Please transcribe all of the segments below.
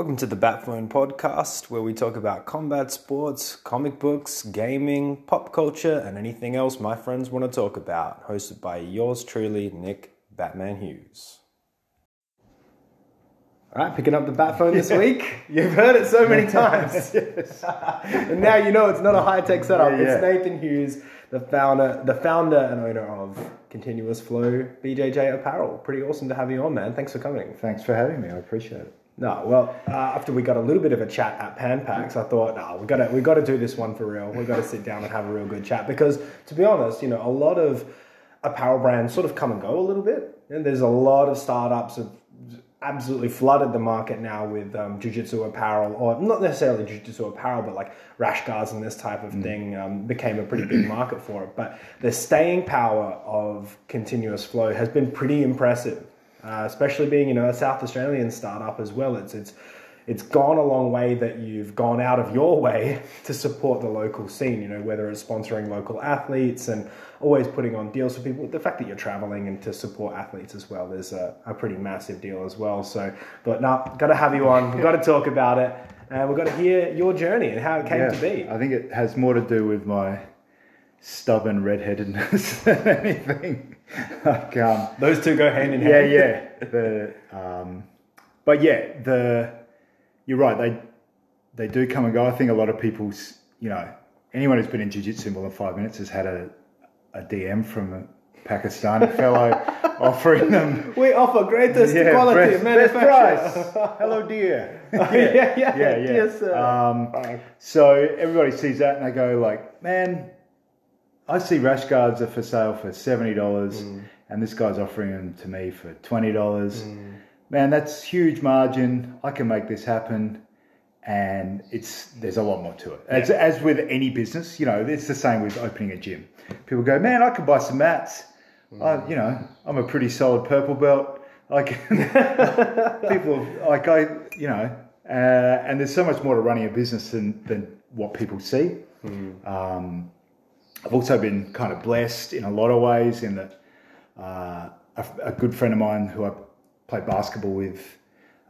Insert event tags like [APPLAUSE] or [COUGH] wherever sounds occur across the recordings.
Welcome to the Batphone podcast, where we talk about combat sports, comic books, gaming, pop culture, and anything else my friends want to talk about. Hosted by yours truly, Nick Batman Hughes. All right, picking up the Batphone this [LAUGHS] week. You've heard it so many [LAUGHS] times, [LAUGHS] and now you know it's not a high tech setup. Yeah, yeah. It's Nathan Hughes, the founder, the founder and owner of Continuous Flow BJJ Apparel. Pretty awesome to have you on, man. Thanks for coming. Thanks for having me. I appreciate it. No, well, uh, after we got a little bit of a chat at Pan Pacs, I thought, no, we got to we got to do this one for real. We got to sit down and have a real good chat because, to be honest, you know, a lot of apparel brands sort of come and go a little bit, and there's a lot of startups have absolutely flooded the market now with um, jiu-jitsu apparel, or not necessarily jiu-jitsu apparel, but like rash guards and this type of thing um, became a pretty big market for it. But the staying power of continuous flow has been pretty impressive uh, especially being you know a South Australian startup as well. It's it's it's gone a long way that you've gone out of your way [LAUGHS] to support the local scene. You know whether it's sponsoring local athletes and always putting on deals for people. The fact that you're traveling and to support athletes as well, is a, a pretty massive deal as well. So, but no, got to have you on. We've got to talk about it, and we've got to hear your journey and how it came to be. I think it has more to do with my stubborn redheadedness [LAUGHS] than anything. Like, um, Those two go hand in yeah, hand. yeah. The, um, but yeah, the you're right. They they do come and go. I think a lot of people's, you know, anyone who's been in jiu-jitsu more than five minutes has had a, a DM from a Pakistani [LAUGHS] fellow offering them We offer greatest yeah, quality best, best price. Hello, dear. [LAUGHS] yeah, yeah, yeah, yeah. Yes, sir. Um, so everybody sees that and they go like, man, I see rash guards are for sale for seventy dollars, Mm. and this guy's offering them to me for twenty dollars. Man, that's huge margin. I can make this happen, and it's there's a lot more to it. As, as with any business, you know, it's the same with opening a gym. People go, man, I could buy some mats. Mm. I, you know, I'm a pretty solid purple belt. Like [LAUGHS] people, like I, you know, uh, and there's so much more to running a business than than what people see. Um, I've also been kind of blessed in a lot of ways in that uh, a, a good friend of mine who I played basketball with,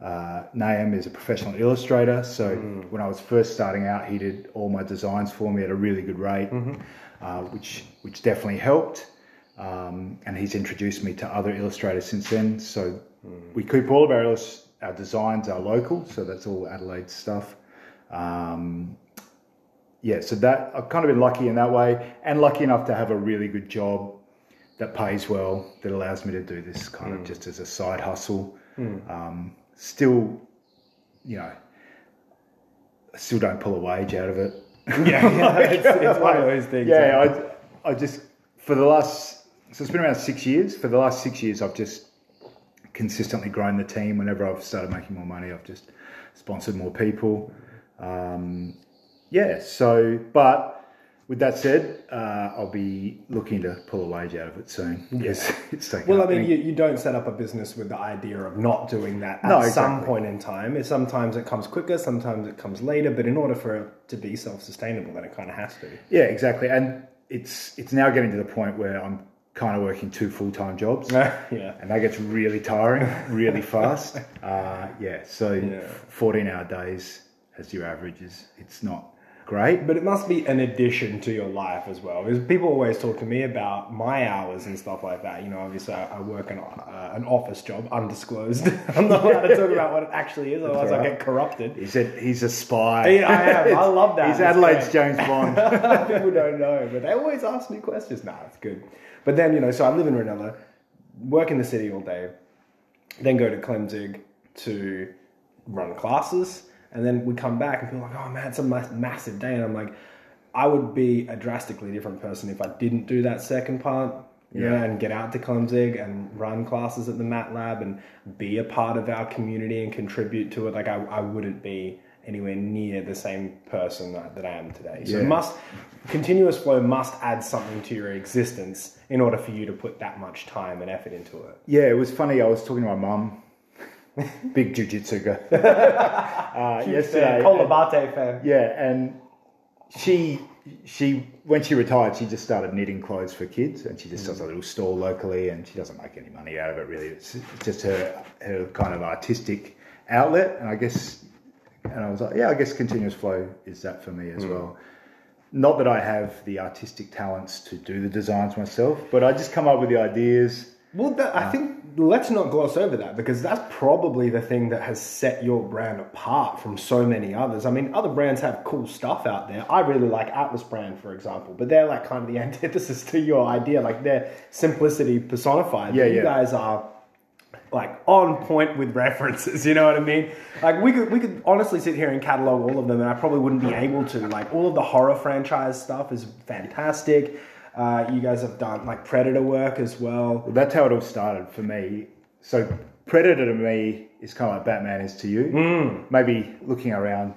uh, Naam, is a professional illustrator. So when I was first starting out, he did all my designs for me at a really good rate, uh, which which definitely helped. Um, and he's introduced me to other illustrators since then. So we keep all of our illus- our designs are local, so that's all Adelaide stuff. Um, yeah, so that I've kind of been lucky in that way, and lucky enough to have a really good job that pays well, that allows me to do this kind of just as a side hustle. Um, still, you know, I still don't pull a wage out of it. yeah, yeah, [LAUGHS] it's, it's one of those things. Yeah, I, I just for the last so it's been around six years. For the last six years, I've just consistently grown the team. Whenever I've started making more money, I've just sponsored more people. Um, yeah. So, but with that said, uh, I'll be looking to pull a wage out of it soon. Yes, [LAUGHS] it's taking. Well, I mean, you, you don't set up a business with the idea of not doing that at No, some point in time. It, sometimes it comes quicker, sometimes it comes later, but in order for it to be self sustainable, then it kind of has to. yeah, exactly. And it's it's now getting to the point where I'm kind of working two full time jobs. [LAUGHS] yeah. and that gets really tiring really fast. [LAUGHS] Uh, yeah, so Yeah. 14 hour days as your average is it's not great. But it must be an addition to your life as well. Because people always talk to me about my hours and stuff like that. You know, obviously I, I work an, uh, an office job, undisclosed. [LAUGHS] I'm not allowed to talk about what it actually is, otherwise I get corrupted. He's a he's a spy. Yeah, I am. I [LAUGHS] love that. He's It's Adelaide's great. James Bond. [LAUGHS] People don't know, but they always ask me questions. Nah, it's good. But then, you know, so I live in Ranella, work in the city all day, then go to Klemzig to run classes, and then we come back and feel like, oh man, it's a massive day. And I'm like, I would be a drastically different person if I didn't do that second part. You Yeah. and get out to Klemzig and run classes at the Mat Lab and be a part of our community and contribute to it. Like I, I wouldn't be anywhere near the same person that, that I am today. So Yeah. it must continuous flow must add something to your existence in order for you to put that much time and effort into it. yeah, it was funny. I was talking to my mum, [LAUGHS] big jujitsu guy, uh, yesterday. Kolabate fan. Yeah, and she she when she retired, she just started knitting clothes for kids, and she just does a little store locally, and she doesn't make any money out of it really. It's, it's just her her kind of artistic outlet, and I guess And I was like, yeah, I guess continuous flow is that for me as well. Not that I have the artistic talents to do the designs myself, but I just come up with the ideas. Well, that, I think let's not gloss over that because that's probably the thing that has set your brand apart from so many others. I mean, other brands have cool stuff out there. I really like Atlas brand, for example, but they're like kind of the [LAUGHS] antithesis to your idea. Like they're simplicity personified. Yeah, you yeah. guys are like on point with references. [LAUGHS] You know what I mean? Like we could we could honestly sit here and catalog all of them, and I probably wouldn't be able to. Like all of the horror franchise stuff is fantastic. Uh, you guys have done like Predator work as well. Well, that's how it all started for me. So Predator to me is kind of like Batman is to you. Maybe looking around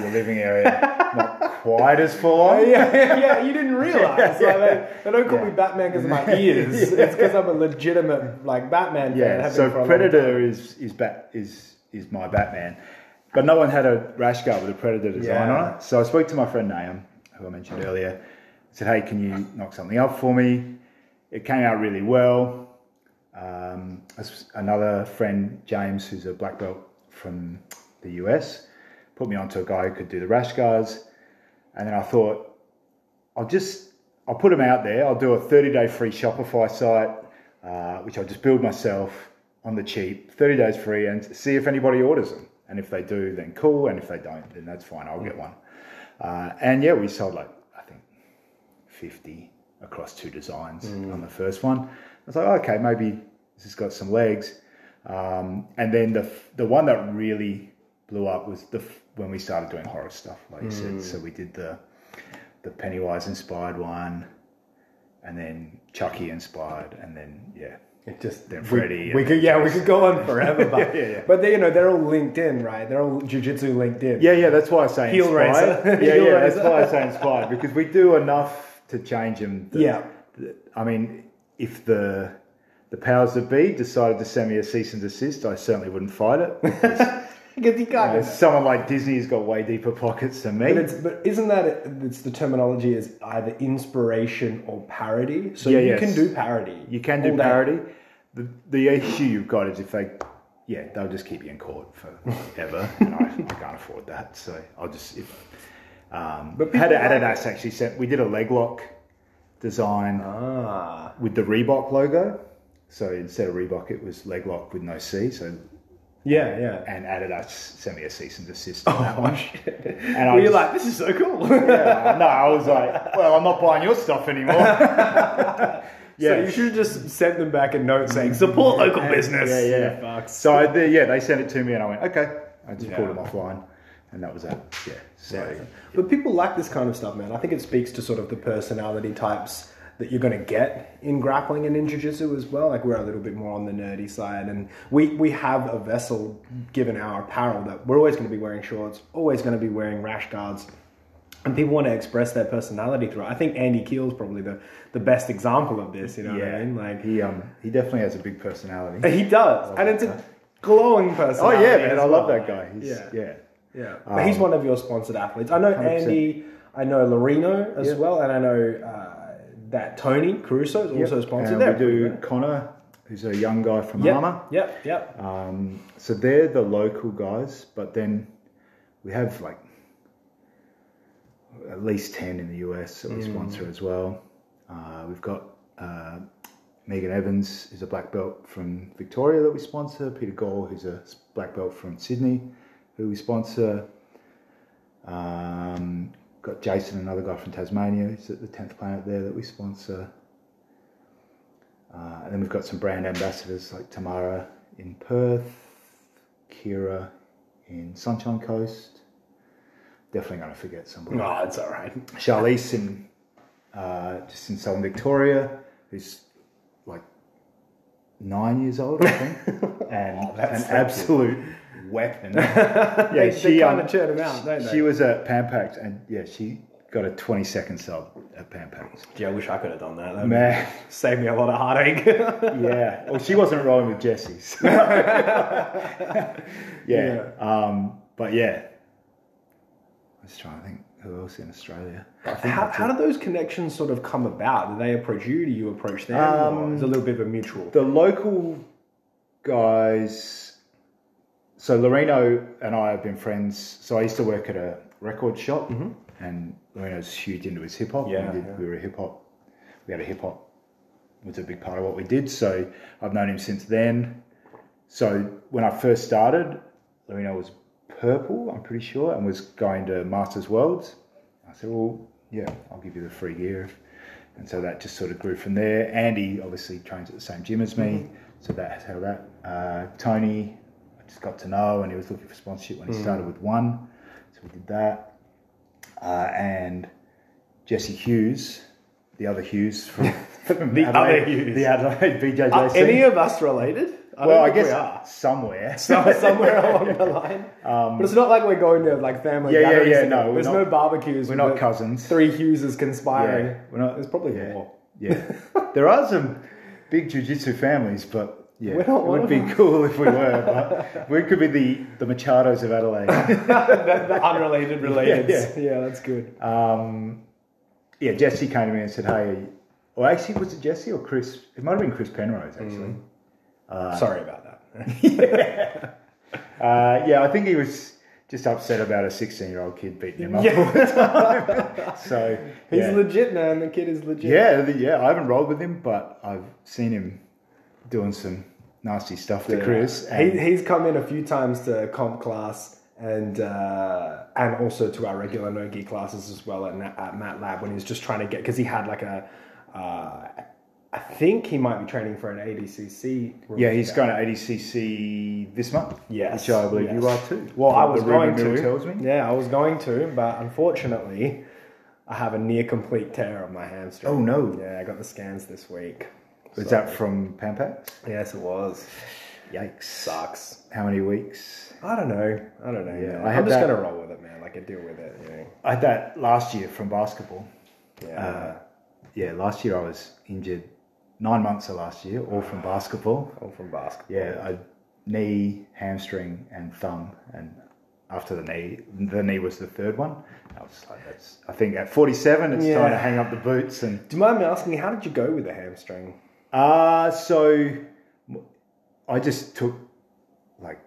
your living area, not quite as full on. [LAUGHS] yeah, yeah, yeah, you didn't [LAUGHS] realize. Yeah, Like, they, they don't call me Batman because of my [LAUGHS] ears. It's because I'm a legitimate like Batman fan. Yeah, have so been for a long Predator is is bat is is my Batman, but no one had a rash guard with a Predator design Yeah. on it. So I spoke to my friend Naam, who I mentioned earlier. Said, "Hey, can you knock something up for me?" It came out really well. Um, another friend, James, who's a black belt from the US, put me onto a guy who could do the rash guards, and then I thought, I'll just I'll put them out there. I'll do a 30 day free Shopify site, uh, which I'll just build myself on the cheap, 30 days free, and see if anybody orders them. And if they do, then cool. And if they don't, then that's fine. I'll get one. Uh, and yeah, we sold like 50 across two designs on the first one. I was like, okay, maybe this has got some legs. Um, and then the the one that really blew up was the when we started doing horror stuff, like you said. So we did the the Pennywise inspired one, and then Chucky inspired, and then yeah, It just Then Freddy We, and could yeah, we could go on forever, [LAUGHS] but Yeah, yeah, but they, you know they're all linked in, right? They're all jujitsu linked in. yeah, yeah. That's why I say Heel inspired. [LAUGHS] Yeah, Heel yeah. That's why I say inspired because we do enough to change them. Yeah. I mean, if the the powers that be decided to send me a cease and desist, I certainly wouldn't fight it. [LAUGHS] Because, you know, someone like Disney's got way deeper pockets than me. But, it's, but isn't that it, it's the terminology is either inspiration or parody? So Yeah, you yes. can do parody. You can do day. parody. The, the issue you've got is if they, yeah, they'll just keep you in court forever, [LAUGHS] and I, I can't afford that. So I'll just if. Um, But had like Adidas actually sent. We did a leg lock design Ah, with the Reebok logo. So instead of Reebok, it was leg lock with no C. So yeah, yeah. and Adidas sent me a cease and desist on that Oh one. shit! And I Were you was- like, this is so cool? [LAUGHS] Yeah, no, I was like, well, I'm not buying your stuff anymore. [LAUGHS] [LAUGHS] So yeah, you should have just sent them back a note saying support local business. Yeah, yeah. Fucks. So I, yeah, they sent it to me, and I went, okay. I just Yeah. pulled them offline, and that was that. Yeah. So Yeah. But people like this kind of stuff, man. I think it speaks to sort of the personality types that you're going to get in grappling and in jiu-jitsu as well. Like we're a little bit more on the nerdy side and we, we have a vessel given our apparel that we're always going to be wearing shorts, always going to be wearing rash guards. And people want to express their personality through it. I think Andy Keel's probably the, the best example of this, you know what I mean? Like he um he definitely has a big personality. he does. And it's a glowing personality. Oh yeah, man, I love well. that guy. He's, Yeah. yeah. Yeah, but he's one of your sponsored athletes. I know 100%. Andy, I know Loreno as Yeah. well, and I know uh, that Tony Caruso is also sponsored. And They're we do good. Connor, who's a young guy from Yep, Armour. yep, yep. Um, so they're the local guys, but then we have like at least 10 in the US that we Mm. sponsor as well. Uh, we've got uh, Megan Evans, who's a black belt from Victoria that we sponsor, Peter Gall, who's a black belt from Sydney, who we sponsor. Um, got Jason, another guy from Tasmania, he's at the 10th Planet there that we sponsor. Uh, and then we've got some brand ambassadors like Tamara in Perth, Kira in Sunshine Coast. Definitely going to forget somebody. No, it's all right. Charlize in uh, just in Southern Victoria, who's like nine years old, I think, [LAUGHS] and an that's so absolute weapon. [LAUGHS] Yeah, they, she, they kind um, of churn him out, don't they? She was at Pan Pacs, and yeah, she got a twenty second sub at Pan Pacs. Gee, I wish I could have done that. That Man, saved me a lot of heartache. [LAUGHS] yeah. Well, she wasn't rolling with Jesse's. [LAUGHS] yeah. Um, but yeah, I was trying to think who else in Australia. How, how it. do those connections sort of come about? Do they approach you? Do you approach them? or Um, is it a little bit of a mutual? the local guys so Loreno and I have been friends. So I used to work at a record shop, and Loreno's huge into his hip hop. Yeah, we, did- yeah. we were a hip hop. We had a hip hop was a big part of what we did. So I've known him since then. So when I first started, Loreno was purple, I'm pretty sure, and was going to Masters Worlds. I said, well, yeah, I'll give you the free gear. And so that just sort of grew from there. Andy obviously trains at the same gym as me, so that's how that. Uh, Tony, just got to know, and he was looking for sponsorship when he started with one, so we did that. Uh, and Jesse Hughes, the other Hughes from, [LAUGHS] from The Adelaide, other Hughes. the Adelaide BJJC. Are any of us related? I well, I guess we are. somewhere. [LAUGHS] So- somewhere [LAUGHS] along the line. but it's not like we're going to like family Um, Yeah, yeah, gatherings. yeah, and no, there's not- no barbecues. We're not cousins. Three Hugheses conspiring. Yeah, we're not- There's probably yeah. more. Yeah, there are some big jiu-jitsu families, but yeah, We're not it would be cool if we were. [LAUGHS] But we could be the the Machados of Adelaide. [LAUGHS] the, the unrelated related. [LAUGHS] Yeah, Yeah, that's good. Um, yeah, Jesse came to me and said, "Hey," or actually, was it Jesse or Chris? It might have been Chris Penrose actually. Mm. Sorry about that. Uh, yeah, I think he was just upset about a 16 year old kid beating him up Yeah. all the time. So He's yeah. legit, man. The kid is legit. Yeah, yeah, I haven't rolled with him, but I've seen him doing some nasty stuff to Chris. He, he's come in a few times to comp class and uh, and also to our regular no gi classes as well at, at Mat Lab when he was just trying to get because he had like a. Uh, I think he might be training for an ADCC. yeah, he's going to ADCC this month. Yes, which I believe yes. you are too. Well, I was going to. Tells me. Yeah, I was going to, but unfortunately, I have a near complete tear of my hamstring. Oh, no. Yeah, I got the scans this week. Was So- that from Pan Pacs? Yes, it was. Yikes! Sucks. How many weeks? I don't know. I don't know. Yeah. I I'm just gonna roll with it, man. Like I deal with it. You know. I had that last year from basketball. Yeah. Uh, yeah, last year I was injured nine months of last year, all from basketball. I'm from basketball. Yeah, I knee, hamstring, and thumb, and after the knee, the knee was the third one. I was like, that's. I think at forty-seven, it's Yeah. time to hang up the boots and. Do you mind me asking, how did you go with the hamstring? Uh so I just took like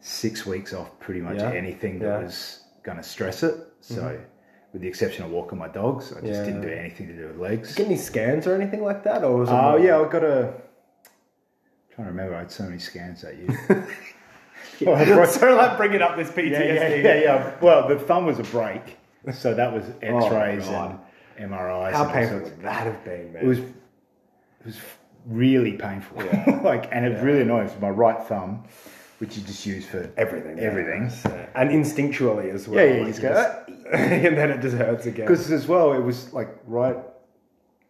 six weeks off pretty much Yeah, anything that yeah. Mm-hmm. was going to stress it. So, with the exception of walking my dogs, I just Yeah. didn't do anything to do with legs. Get any scans or anything like that, or was it? Oh more- yeah, I got a. trying to remember, I had so many scans that year. [LAUGHS] [LAUGHS] Well, I broke- [LAUGHS] so like bringing up this PTSD. yeah, yeah, yeah, yeah. Well, the thumb was a break, so that was X-rays Oh, and MRIs. How and painful would that have been, man? It was, it was really painful. [LAUGHS] like, and it's really annoying. My right thumb, which you just use for everything. yeah. everything. Yeah. and instinctually as well. Yeah, yeah, you like just go, "Ah." [LAUGHS] and then it just hurts again. Because as well, it was like right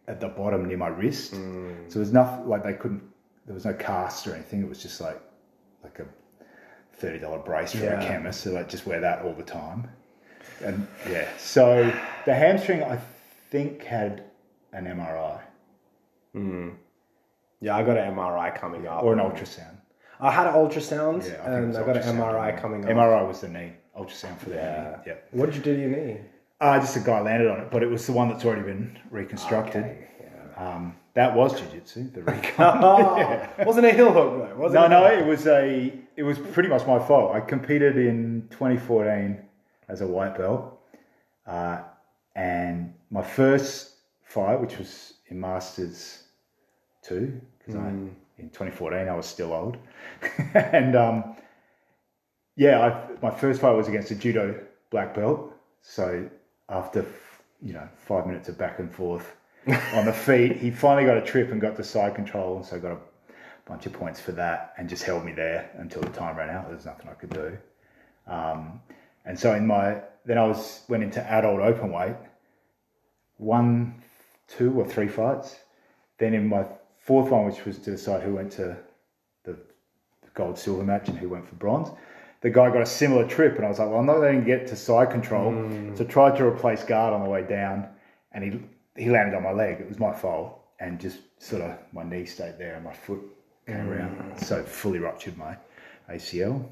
at the bottom near my wrist. Mm. So there's nothing like they couldn't. There was no cast or anything. It was just like like a thirty dollar brace from Yeah. a chemist. So like just wear that all the time. And yeah, so the hamstring I think had an MRI yeah, I got an MRI coming up. or an ultrasound. I had an ultrasound, Yeah, I and I got an. MRI coming up. MRI was the knee. Ultrasound for the Yeah. knee. Yeah. What did you do to your knee? Uh, just a guy landed on it, but it was the one that's already been reconstructed. Okay, yeah. Um, that was jiu-jitsu, the [LAUGHS] recon. Oh, [LAUGHS] wasn't a heel hook though, was it? No, no, it was a. It was pretty much my fault. I competed in 2014 as a white belt, uh, and my first fight, which was in Masters two, because I Mm. in 2014 I was still old, [LAUGHS] and um, yeah, I, my first fight was against a judo black belt. So after you know five minutes of back and forth [LAUGHS] on the feet, he finally got a trip and got to side control, and so got a bunch of points for that, and just held me there until the time ran out. There's nothing I could do. Um, and so in my then I was went into adult open weight, won two or three fights. Then in my fourth one, which was to decide who went to the gold silver match and who went for bronze, the guy got a similar trip, and I was like, well, I'm not letting him get to side control. Mm. So I tried to replace guard on the way down, and he he landed on my leg. It was my fault, and just sort of my knee stayed there, and my foot came mm. around, so fully ruptured my ACL.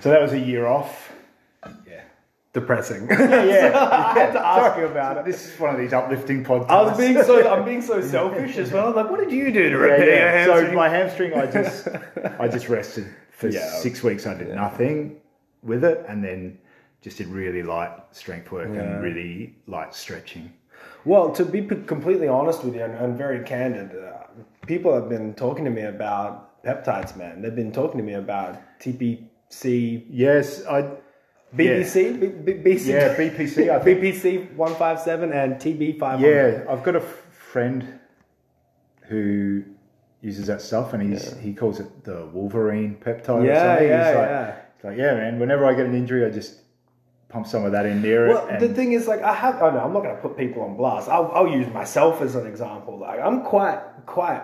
so that was a year off. [LAUGHS] Yeah, depressing. Yeah, I had to ask you about it. This is one of these uplifting podcasts. I was being so I'm being so [LAUGHS] selfish as well. Like, what did you do to yeah, repair your yeah. So my hamstring, I just, I just rested for [LAUGHS] Yeah. six weeks. I did nothing with it, and then just did really light strength work Yeah. and really light stretching. Well, to be completely honest with you and, and very candid, uh, people have been talking to me about peptides, man. They've been talking to me about TPC, Yes, I. BBC, B- B- BC, Yeah, BPC. I think. BPC one five seven and TB five. Yeah, I've got a f- friend who uses that stuff, and he's he calls it the Wolverine peptide. or Yeah, something. yeah, he's like, yeah. He's like, yeah, man. Whenever I get an injury, I just pump some of that in there. Well, it. the thing is, like, I have. Oh no, I'm not going to put people on blast. I'll, I'll use myself as an example. Like, I'm quite, quite.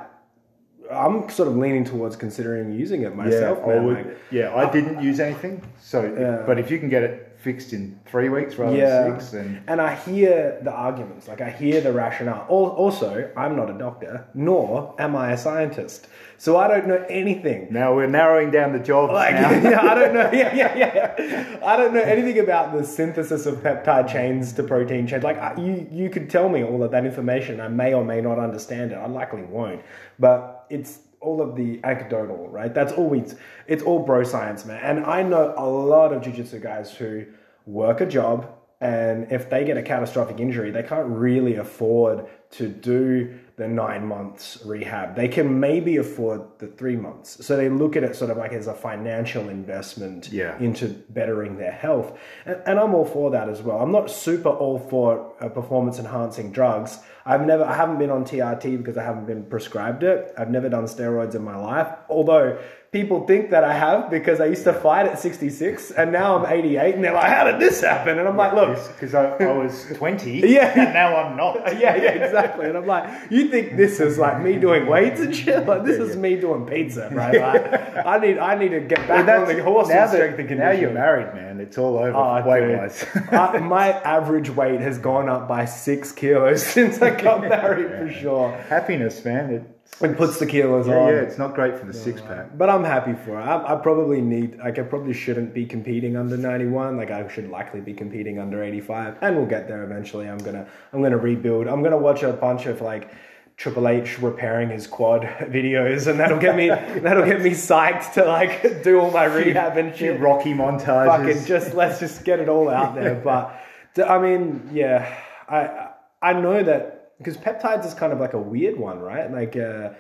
I'm sort of leaning towards considering using it yeah, myself, I would- like, yeah, I didn't use anything. So, Yeah. but if you can get it fixed in three weeks rather yeah. than six, then And I hear the arguments, like I hear the rationale. Also, I'm not a doctor, nor am I a scientist, so I don't know anything. now we're narrowing down the job. Like, now. [LAUGHS] yeah, I don't know. [LAUGHS] Yeah, yeah, yeah. I don't know anything about the synthesis of peptide chains to protein chains. Like, I- you, you could tell me all of that information. I may or may not understand it. I likely won't. But it's all of the anecdotal, right? That's all we. It's all bro science, man. And I know a lot of jujitsu guys who work a job, and if they get a catastrophic injury, they can't really afford to do the nine months rehab. They can maybe afford the three months. So they look at it sort of like as a financial investment Yeah. into bettering their health. And, and I'm all for that as well. I'm not super all for uh, performance enhancing drugs. I've never, I haven't been on TRT because I haven't been prescribed it. I've never done steroids in my life. Although people think that I have because I used to fight at 66 and now I'm 88 and they're like, how did this happen? And I'm like, look, because I, I was [LAUGHS] twenty, Yeah. and now I'm not. [LAUGHS] yeah, yeah, exactly. And I'm like, you think this is like me doing weights and shit? Like this is me doing pizza, right? Like, I need, I need to get back on the horse now and that- Now you're married, man. It's all over Oh, weight-wise. [LAUGHS] uh, my average weight has gone up by six kilos since I got married, for sure. Happiness, man. It, It puts the kilos yeah, on. yeah, it's not great for the six pack. But I'm happy for it. I, I probably need, like, I probably shouldn't be competing under 91. Like, I should likely be competing under 85, and we'll get there eventually. I'm gonna, I'm gonna rebuild. I'm gonna watch a bunch of like Triple H repairing his quad [LAUGHS] videos, and that'll get me, [LAUGHS] that'll get me psyched to like [LAUGHS] do all my rehab and shit. Rocky montages. Fucking just let's just get it all out there. But I mean, yeah, I I know that because peptides is kind of like a weird one, right? Like. uh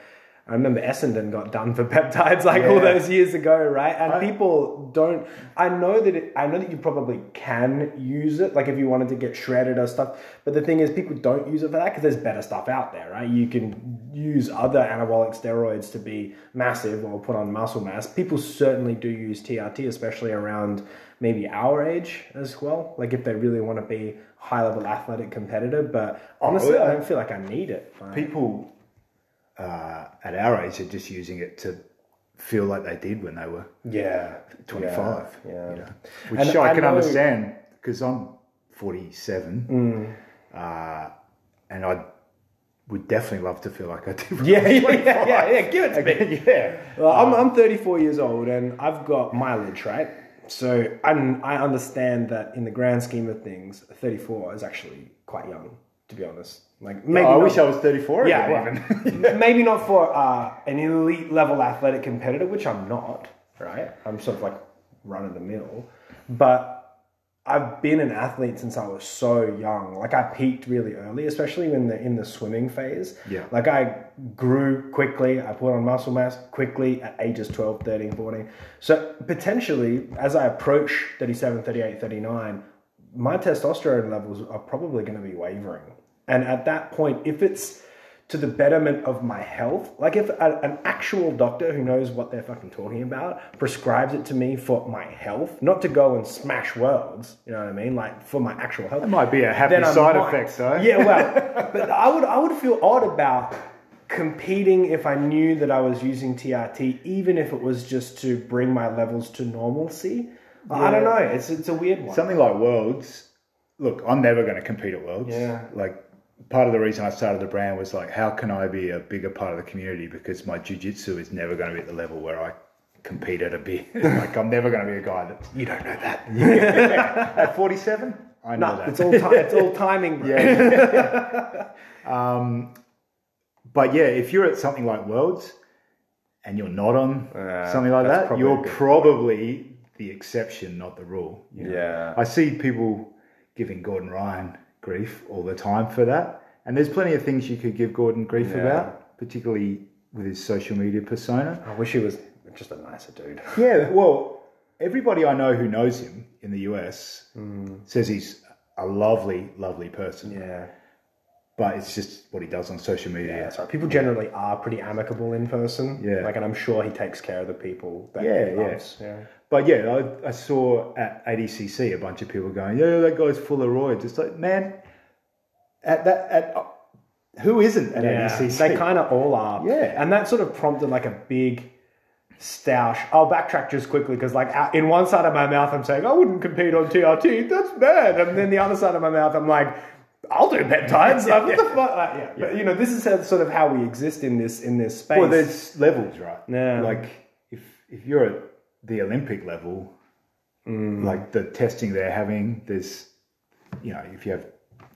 I remember Essendon got done for [LAUGHS] peptides like all those years ago, right? And I- people don't. I know that it, I know that you probably can use it, like if you wanted to get shredded or stuff. But the thing is, people don't use it for that because there's better stuff out there, right? You can use other anabolic steroids to be massive or put on muscle mass. People certainly do use TRT, especially around maybe our age as well. Like if they really want to be high level athletic competitor. But honestly, yeah. I don't feel like I need it. Like, People uh, at our age are just using it to feel like they did when they were yeah, 25. Yeah, yeah. you know, which And I I can know- understand because I'm 47 Mm. uh, and I would definitely love to feel like I did. when Yeah, I was [LAUGHS] yeah, yeah, yeah, yeah, give it to me. [LAUGHS] yeah. Well, I'm, I'm 34 years old and I've got mileage, right? So I, I understand that in the grand scheme of things, 34 is actually quite young, to be honest. Like maybe I not- wish I was 34 yeah, even. [LAUGHS] maybe not for uh, an elite level athletic competitor, which I'm not, right? I'm sort of like run of the mill, but I've been an athlete since I was so young. Like I peaked really early, especially in the in the swimming phase. Yeah. Like I grew quickly. I put on muscle mass quickly at ages 12, 13, 14. So potentially as I approach 37, 38, 39, my testosterone levels are probably going to be wavering. And at that point, if it's to the betterment of my health, like if a, an actual doctor who knows what they're fucking talking about prescribes it to me for my health, not to go and smash worlds, you know what I mean? Like for my actual health. It might be a happy side might. effect, though. Yeah, well, [LAUGHS] but I would I would feel odd about competing if I knew that I was using TRT, even if it was just to bring my levels to normalcy. I don't know. It's it's a weird one. Something like Worlds. Look, I'm never going to compete at Worlds. Yeah. Like, part of the reason I started the brand was like, how can I be a bigger part of the community? Because my jujitsu is never going to be at the level where I compete at a bit. [LAUGHS] like I'm never going to be a guy that You don't know that. [LAUGHS] at 47. I know No, that. it's all ti- it's all timing. Bro. [LAUGHS] Um, but yeah, if you're at something like Worlds and you're not on Yeah, something like that, probably you're probably the exception, not the rule. you know? Yeah. I see people giving Gordon Ryan grief all the time for that. And there's plenty of things you could give Gordon grief Yeah. about, particularly with his social media persona. I wish he was just a nicer dude. [LAUGHS] Yeah, well, everybody I know who knows him in the US hmm. says he's a lovely, lovely person. Yeah. But it's just what he does on social media. Yeah, right. People generally are pretty amicable in person. Yeah. Like, and I'm sure he takes care of the people that Yeah, he yeah. loves. Yeah. But yeah, I, I saw at ADCC a bunch of people going, "Yeah, that guy's full of roids." It's like, man, at that, at uh, who isn't at Yeah, ADCC? they kind of all are. Yeah. and that sort of prompted like a big stoush. I'll backtrack just quickly because, like, in one side of my mouth, I'm saying I wouldn't compete on TRT. That's bad. And then the other side of my mouth, I'm like, I'll do peptides. Like, what the fuck? Like, yeah. But you know, this is how, sort of how we exist in this in this space. well, there's levels, right? Yeah. Like if if you're at the Olympic level, Mm. like the testing they're having, there's, you know, if you have,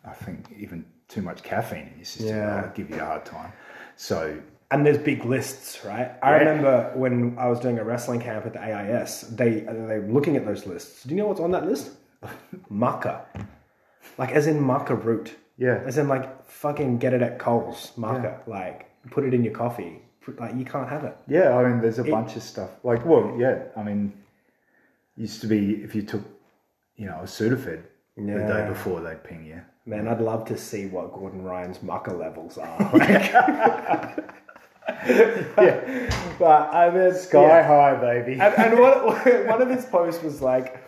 I think even too much caffeine in your system, Yeah. give you a hard time. So and there's big lists, right? I Yeah. remember when I was doing a wrestling camp at the AIS, they they were looking at those lists. Do you know what's on that list? [LAUGHS] Maca, like as in maca root. Yeah. As in like fucking get it at Coles, maca. Like put it in your coffee. Put- Like you can't have it. Yeah, I mean, there's a bunch of stuff. Like, well, yeah, I mean, used to be if you took, you know, a Sudafed the day before, they'd ping you. Man, I'd love to see what Gordon Ryan's maca levels are. [LAUGHS] Like, Yeah, [LAUGHS] but I mean, sky yeah. high, baby. and, and what, [LAUGHS] one of his posts was like,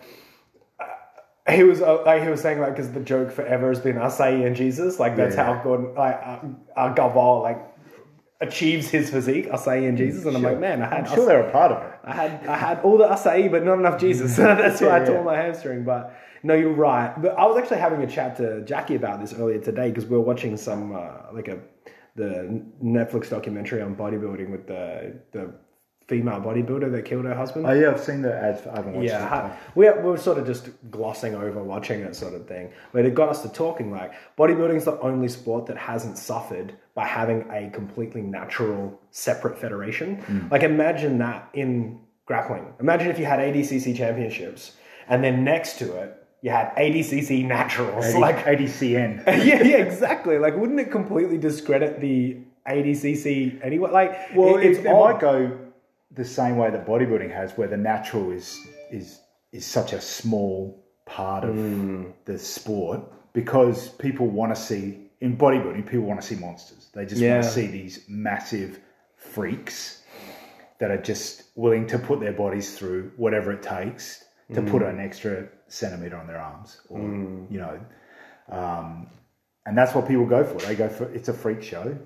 he was uh, like he was saying like because the joke forever has been Acai and Jesus, like that's Yeah. how Gordon like uh, uh, Galvão like achieves his physique, Acai and Jesus, and I'm like, man, I had I'm sure they're a part of it. I had I had all the acai, but not enough Jesus. [LAUGHS] That's why I tore yeah. my hamstring. But no, you're right. But I was actually having a chat to Jackie about this earlier today because we were watching some uh, like a the Netflix documentary on bodybuilding with the the female bodybuilder that killed her husband. Oh yeah, I've seen the ads. I haven't watched Yeah, it. ha- we, we were sort of just glossing over watching it, sort of thing. But it got us to talking like bodybuilding's the only sport that hasn't suffered by having a completely natural, separate federation. Hmm. Like, imagine that in grappling. Imagine if you had ADCC championships and then next to it, you had ADCC naturals. Like, ADCN. [LAUGHS] yeah, yeah, exactly. Like, wouldn't it completely discredit the ADCC anyway? Like, Well, it, it, it's it odd. might go the same way that bodybuilding has, where the natural is is is such a small part of Hmm. the sport because people want to see in bodybuilding. People want to see monsters. They just Yeah. want to see these massive freaks that are just willing to put their bodies through whatever it takes to put Hmm. an extra centimeter on their arms, or you know, um, and that's what people go for. They go for it's a freak show,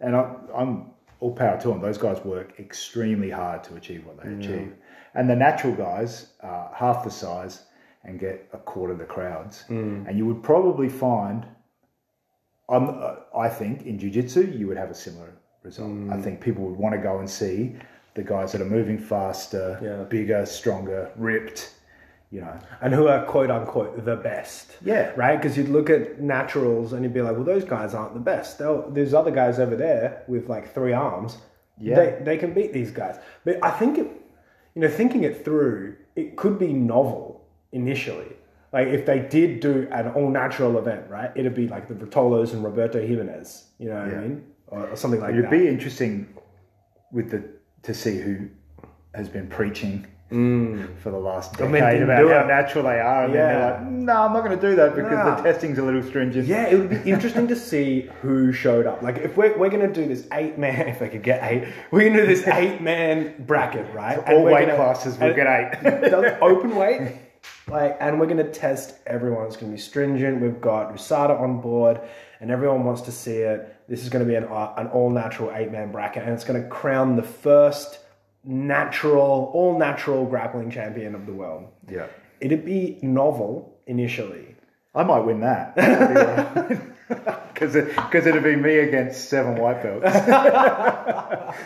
and I, I'm all power to them. Those guys work extremely hard to achieve what they achieve, and the natural guys are half the size and get a quarter of the crowds. And you would probably find, uh, I think, in jiu-jitsu, you would have a similar result. I think people would want to go and see the guys that are moving faster, Yeah. bigger, stronger, ripped. You know, and who are quote unquote the best. Yeah. Right? Because you'd look at naturals and you'd be like, well, those guys aren't the best. They'll, there's other guys over there with like three arms. Yeah. They, they can beat these guys. But I think, it, you know, thinking it through, it could be novel initially. Like if they did do an all natural event, right? It'd be like the Ruotolos and Roberto Jimenez. You know what Yeah. I mean? Or, or something like that. It'd be interesting with the to see who has been preaching for the last mean, decade didn't about how it. natural they are, and then Yeah. they're like, "No, I'm not going to do that because Nah. the testing's a little stringent." Yeah, it would be interesting to see who showed up. Like, if we're, we're going to do this eight man, [LAUGHS] if I could get eight, we're going to do this [LAUGHS] eight man bracket, right? all weight gonna- classes will get eight. [LAUGHS] open weight, like, and we're going to test everyone. It's going to be stringent. We've got USADA on board, and everyone wants to see it. This is going to be an, uh, an all natural eight man bracket, and it's going to crown the first natural, all natural grappling champion of the world. yeah, It'd be novel initially. I might win that. [LAUGHS] That'd be all right. [LAUGHS] Because it, it'd be me against seven white belts. [LAUGHS]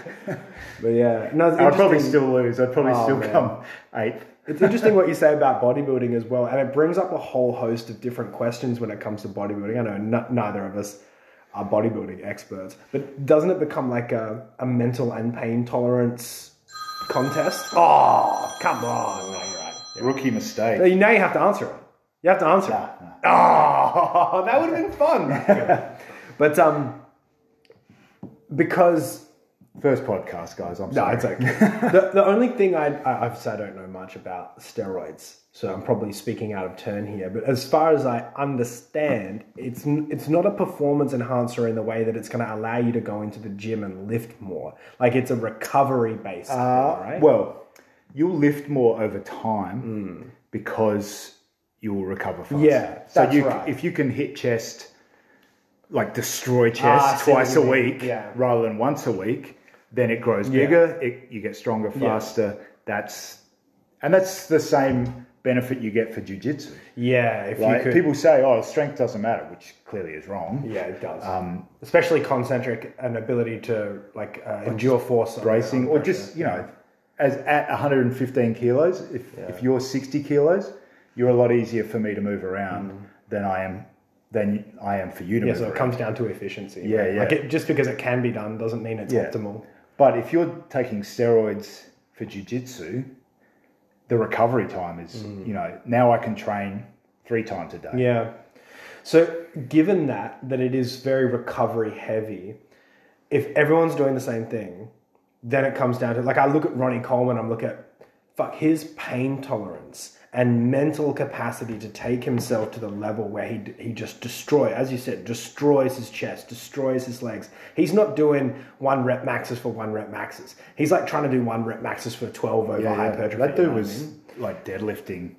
But yeah, no, I'd probably still lose. I'd probably Oh, still man. come eighth. It's interesting what you say about bodybuilding as well, and it brings up a whole host of different questions when it comes to bodybuilding. I know n- neither of us are bodybuilding experts, but doesn't it become like a, a mental and pain tolerance contest? Oh, come on! No, you're right. Rookie mistake. So you- now you have to answer it. You have to answer Nah, it. Oh, [LAUGHS] that would have been fun. [LAUGHS] but um, because First podcast, guys. I'm no, sorry. it's okay. [LAUGHS] the, the only thing I, I obviously I don't know much about steroids, so I'm probably speaking out of turn here. But as far as I understand, it's it's not a performance enhancer in the way that it's going to allow you to go into the gym and lift more. Like it's a recovery based, Uh, right? Well, you'll lift more over time because you'll recover faster. Yeah, so you, right. if you can hit chest, like destroy chest Ah, I see what twice a week Yeah. rather than once a week, then it grows Yeah. bigger. It, you get stronger faster. That's and that's the same benefit you get for jujitsu. yeah, if you could, People say, "Oh, strength doesn't matter," which clearly is wrong. yeah, it does. Um, Especially concentric and ability to like uh, endure force, bracing, or just you know, as at 115 kilos, if if you're 60 kilos, you're a lot easier for me to move around than I am than I am for you to Mm. Yeah, move so it around. comes down to efficiency. Yeah, right? yeah. Like it, just because it can be done doesn't mean it's Yeah. optimal. But if you're taking steroids for jujitsu, the recovery time is you know now I can train three times a day. Mm. Yeah. So given that that it is very recovery heavy, if everyone's doing the same thing, then it comes down to like I look at Ronnie Coleman, I'm look at fuck his pain tolerance and mental capacity to take himself to the level where he he just destroy, as you said, destroys his chest, destroys his legs. He's not doing one rep maxes for one rep maxes. He's like trying to do one rep maxes for twelve over Yeah, yeah. hypertrophy. That you dude what I was mean? like deadlifting,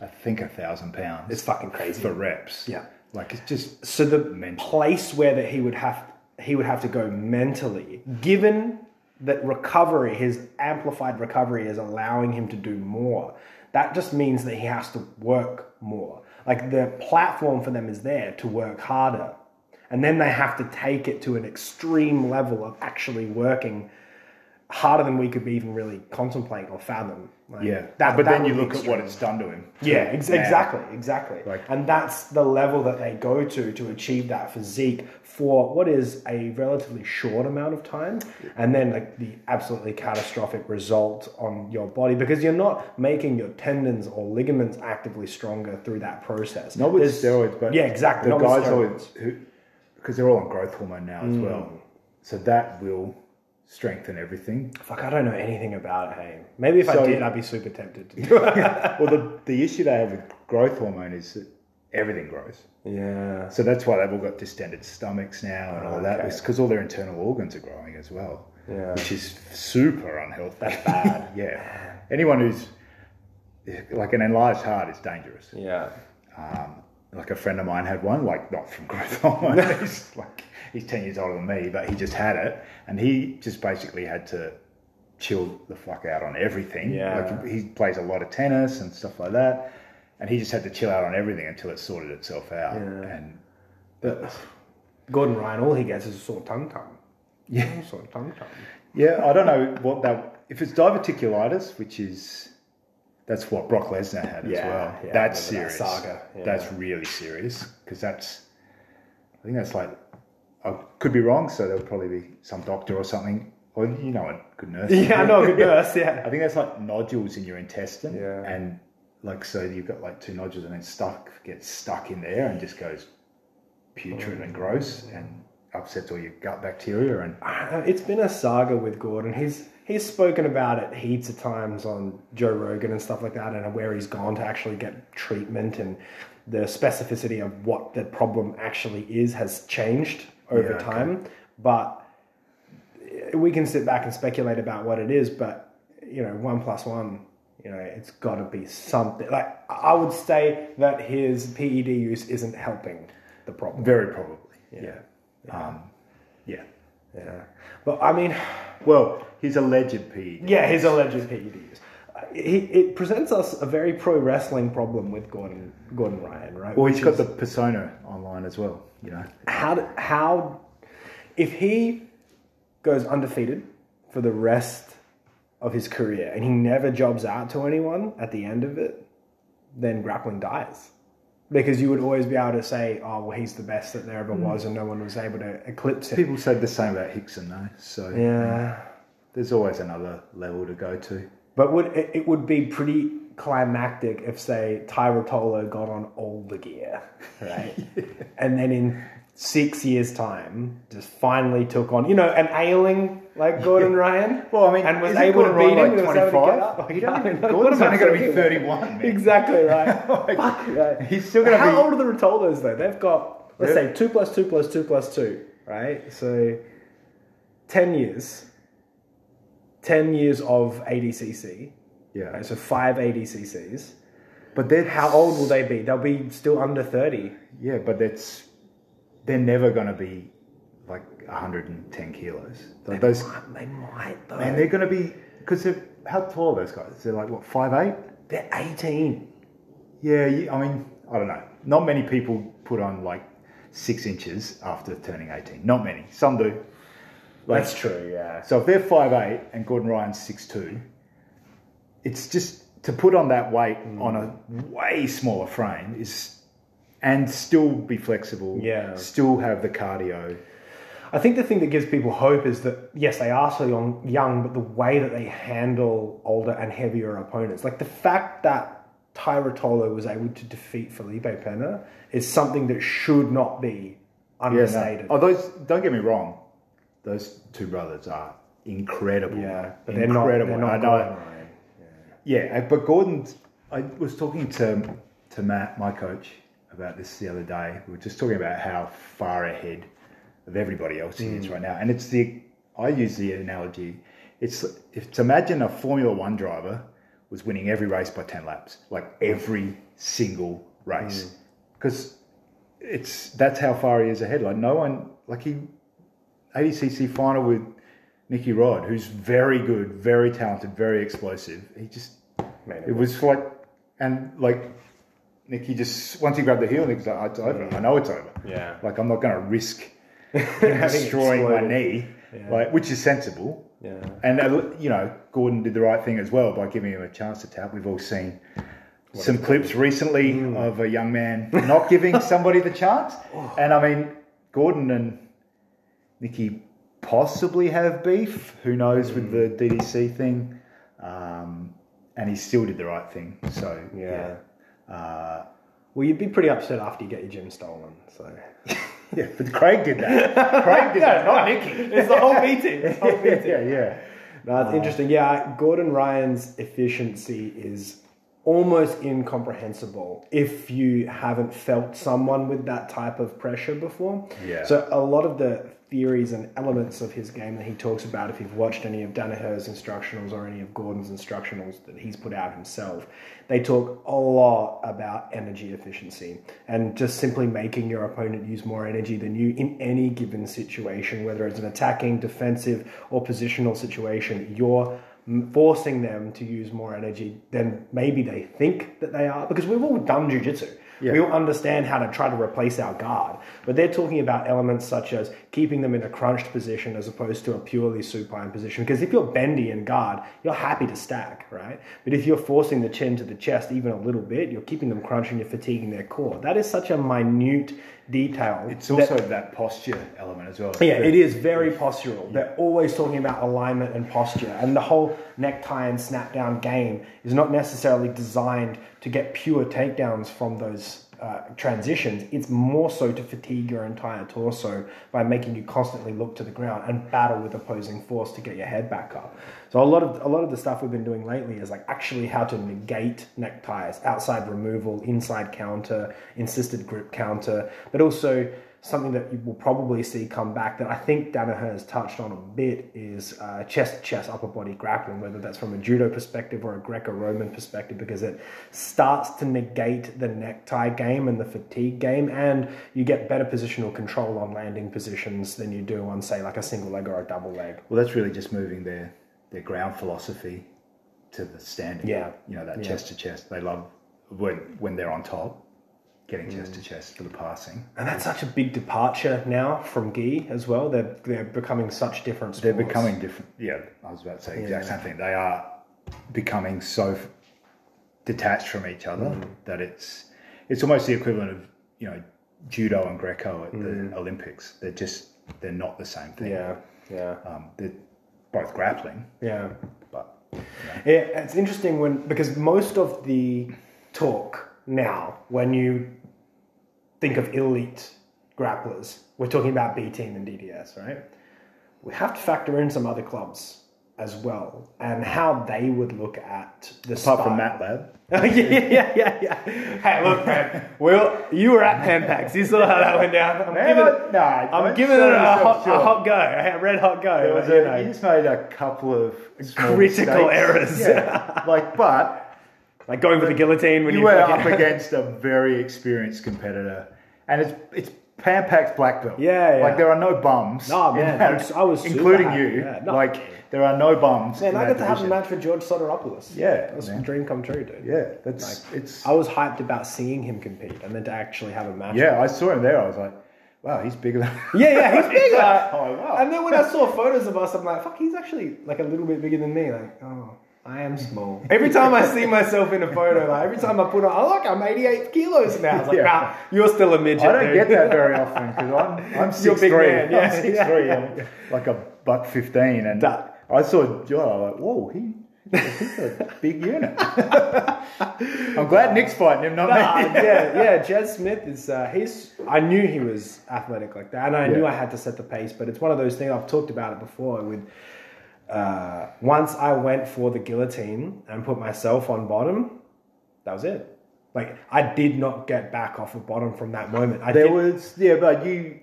I think a thousand pounds. it's fucking crazy. for reps. Yeah. like it's just So the Mental. place where that he would have he would have to go mentally, given that recovery, his amplified recovery is allowing him to do more. That just means that he has to work more. Like the platform for them is there to work harder. And then they have to take it to an extreme level of actually working harder than we could even really contemplate or fathom. Like, yeah. that- but that then you look at what it's done to him. Yeah, ex- exactly, exactly. Like- and that's the level that they go to to achieve that physique for what is a relatively short amount of time, and then like the absolutely catastrophic result on your body because you're not making your tendons or ligaments actively stronger through that process. Not with There's- steroids, but yeah, exactly. The guys always who because they're all on growth hormone now as mm. well, so that will strengthen everything. Fuck, I don't know anything about it. Hey, maybe if I did, I'd be super tempted to do [LAUGHS] it. well, the the issue they have with growth hormone is that everything grows. yeah. So that's why they've all got distended stomachs now and all that. Okay. It's because all their internal organs are growing as well, Yeah. which is super unhealthy. That's bad. [LAUGHS] yeah. Anyone who's like an enlarged heart is dangerous. Yeah. Um, like a friend of mine had one, like not from growth [LAUGHS] hormone. he's like he's ten years older than me, but he just had it, and he just basically had to chill the fuck out on everything. Yeah. Like he plays a lot of tennis and stuff like that, and he just had to chill out on everything until it sorted itself out. Yeah. And But Gordon Ryan, all he gets is a sore tongue tongue. Yeah. Sore tongue tongue. yeah, I don't know what that if it's diverticulitis, which is that's what Brock Lesnar had as well. yeah, that's serious. that saga, yeah. That's really serious because that's I think that's like I could be wrong, so there'll probably be some doctor or something, or you know, a [LAUGHS] good nurse. Yeah, I know a good nurse, yeah. I think that's like nodules in your intestine, Yeah. and like so you've got like two nodules and then stuck gets stuck in there and just goes putrid and gross and upsets all your gut bacteria and Uh, It's been a saga with Gordon. He's he's spoken about it heaps of times on Joe Rogan and stuff like that, and where he's gone to actually get treatment and the specificity of what the problem actually is has changed over Yeah, okay. time. But we can sit back and speculate about what it is, but you know, one plus one, you know, it's got to be something. Like I would say that his PED use isn't helping the problem. very probably Yeah. Um, yeah. Yeah. But I mean, Well, his alleged PED. yeah, his alleged PED use. he, it presents us a very pro wrestling problem with Gordon Gordon Ryan, right? Well, he's Which got is the persona online as well. You know, how do- how if he goes undefeated for the rest of his career and he never jobs out to anyone at the end of it, then grappling dies. Because you would always be able to say, "Oh, well, he's the best that there ever mm. was," and no one was able to eclipse him. people said the same about Rickson though. So Yeah. there's always another level to go to. But would it, it would be pretty climactic if, say, Tye Ruotolo got on all the gear, right? [LAUGHS] And then in six years' time, just finally took on, you know, an ailing like Gordon Ryan. Well, I mean, and was able to Gordon beat Ryan him. like and was able to 25? get up. He don't even- What Gordon's only gonna be 31. Exactly [LAUGHS] right. Like, Fuck, right. He's still gonna be. How old are the Ruotolos though? They've got let's Yeah. say two plus two plus two plus two, right? So ten years. Ten years of ADCC. Yeah, Right, so five ADCCs. but they're How old will they be? They'll be still under 30. Yeah, but that's they're never going to be like 110 kilos. Like those, They might, though. and they're going to be because they're how tall are those guys? They're like what five eight? They're 18. Yeah, you- I mean, I don't know. Not many people put on like six inches after turning 18. Not many. Some do. Like, That's true, yeah. So if they're five eight and Gordon Ryan's six two, it's just to put on that weight Mm. on a way smaller frame is, and still be flexible. Yeah. Still have the cardio. I think the thing that gives people hope is that, yes, they are so young, young, but the way that they handle older and heavier opponents, like the fact that Tye Ruotolo was able to defeat Felipe Pena, is something that should not be Yeah, no. understated. Oh, those. Don't get me wrong. Those two brothers are incredible. Yeah, but they're not, incredible. they're not I know. Yeah, uh, but Gordon, I was talking to to Matt, my coach, about this the other day. We were just talking about how far ahead of everybody else he Mm. is right now, and it's the I use the analogy. It's if to imagine a Formula One driver was winning every race by ten laps, like every single race, Mm. because it's that's how far he is ahead. Like no one, like he ADCC final with Nicky Rod, who's very good, very talented, very explosive. He just Man, it was like, and like Nicky just once he grabbed the heel, he was like, "Oh, "It's over. I know it's over. Yeah. Like I'm not going to risk [LAUGHS] destroying my knee, Yeah. like which is sensible. Yeah. And uh, you know, Gordon did the right thing as well by giving him a chance to tap. We've all seen some clips recently Mm. of a young man not giving [LAUGHS] somebody the chance. Oh. And I mean, Gordon and Nicky possibly have beef. Who knows with the Mm. DDS thing? Um, and he still did the right thing. So Yeah. yeah. Uh, Well, you'd be pretty upset after you get your gym stolen. So [LAUGHS] yeah, but Craig did that. Craig did [LAUGHS] that, not Nicky. it's the whole meeting. It's the whole [LAUGHS] meeting. yeah, yeah. No, it's interesting. Yeah, Gordon Ryan's efficiency is almost incomprehensible if you haven't felt someone with that type of pressure before. Yeah. So a lot of the theories and elements of his game that he talks about, if you've watched any of Danaher's instructionals or any of Gordon's instructionals that he's put out himself, they talk a lot about energy efficiency and just simply making your opponent use more energy than you in any given situation, whether it's an attacking, defensive, or positional situation. You're forcing them to use more energy than maybe they think that they are because we've all done jujitsu. Yeah. We all understand how to try to replace our guard, but they're talking about elements such as keeping them in a crunched position as opposed to a purely supine position. Because if you're bendy and guard, you're happy to stack, right? But if you're forcing the chin to the chest even a little bit, you're keeping them crunched and you're fatiguing their core. That is such a minute detail. It's also that, posture element as well. yeah, it is very postural. They're always talking about alignment and posture, and the whole necktie and snap down game is not necessarily designed to get pure takedowns from those uh, transitions. It's more so to fatigue your entire torso by making you constantly look to the ground and battle with opposing force to get your head back up. So a lot of a lot of the stuff we've been doing lately is like actually how to negate neckties, outside removal, inside counter, insisted grip counter, but also something that you will probably see come back that I think Danaher has touched on a bit is uh, chest to chest upper body grappling, whether that's from a judo perspective or a Greco Roman perspective, because it starts to negate the necktie game and the fatigue game, and you get better positional control on landing positions than you do on, say, like a single leg or a double leg. Well, that's really just moving their their ground philosophy to the standing. Yeah. you know that chest to chest. They love when when they're on top, getting chest Mm. to chest for the passing. And that's such a big departure now from gi as well. They're they're becoming such different. They're sports. becoming different. Yeah, I was about to say the exact Yeah. same thing. They are becoming so f- detached from each other Mm. that it's it's almost the equivalent of you know judo and greco at Mm. the Olympics. They're just they're not the same thing. Yeah, yeah, Um, they're both grappling, yeah. but Yeah, it's interesting when because most of the talk now, when you think of elite grapplers, we're talking about B team and DDS, right? We have to factor in some other clubs as well and how they would look at the apart from style. MATLAB, [LAUGHS] yeah, yeah, yeah, yeah. Hey, look, man. Well, you were at Pan Pacs. You saw how that went down. I'm Man, giving, I- no, I'm giving it a hot, a hot go, a red hot go. There was you a, know. you just made a couple of Critical mistakes. errors. Yeah, like but like going for the guillotine when you you, were fucking- up against a very experienced competitor, and it's it's Pan Pac's black belt. Yeah, yeah. Like there are no bums. No, in man, that, I was- I was super including happy, you. yeah. No. Like there are no bums. Man, in I got to have a division. match for George Soteropoulos. Yeah, That's man. a dream come true, dude. Yeah, that's it's. I was hyped about seeing him compete and then to actually have a match. yeah, I saw him there. I was like, wow, he's bigger than. [LAUGHS] Yeah, yeah, he's bigger. [LAUGHS] Oh, wow. And then when I saw photos of us, I'm like, fuck, he's actually like a little bit bigger than me. Like, oh, I am small. Every time I see myself in a photo, like every time I put on, I look, I'm 88 kilos now. It's like, Yeah. nah, you're still a midget. I don't dude. get that very often because I'm [LAUGHS] I'm six big three. man, yeah, I'm six yeah. three. I'm like a buck fifteen, and That- I saw Joe. I was like, whoa, he. He's a big unit. [LAUGHS] I'm glad Nick's fighting him, not Nah, me. yeah, [LAUGHS] yeah. Jed Smith is. Uh, he's. I knew he was athletic like that, and I knew I had to set the pace. But it's one of those things. I've talked about it before. With uh, once I went for the guillotine and put myself on bottom, that was it. Like I did not get back off of bottom from that moment. I There did, was yeah, but you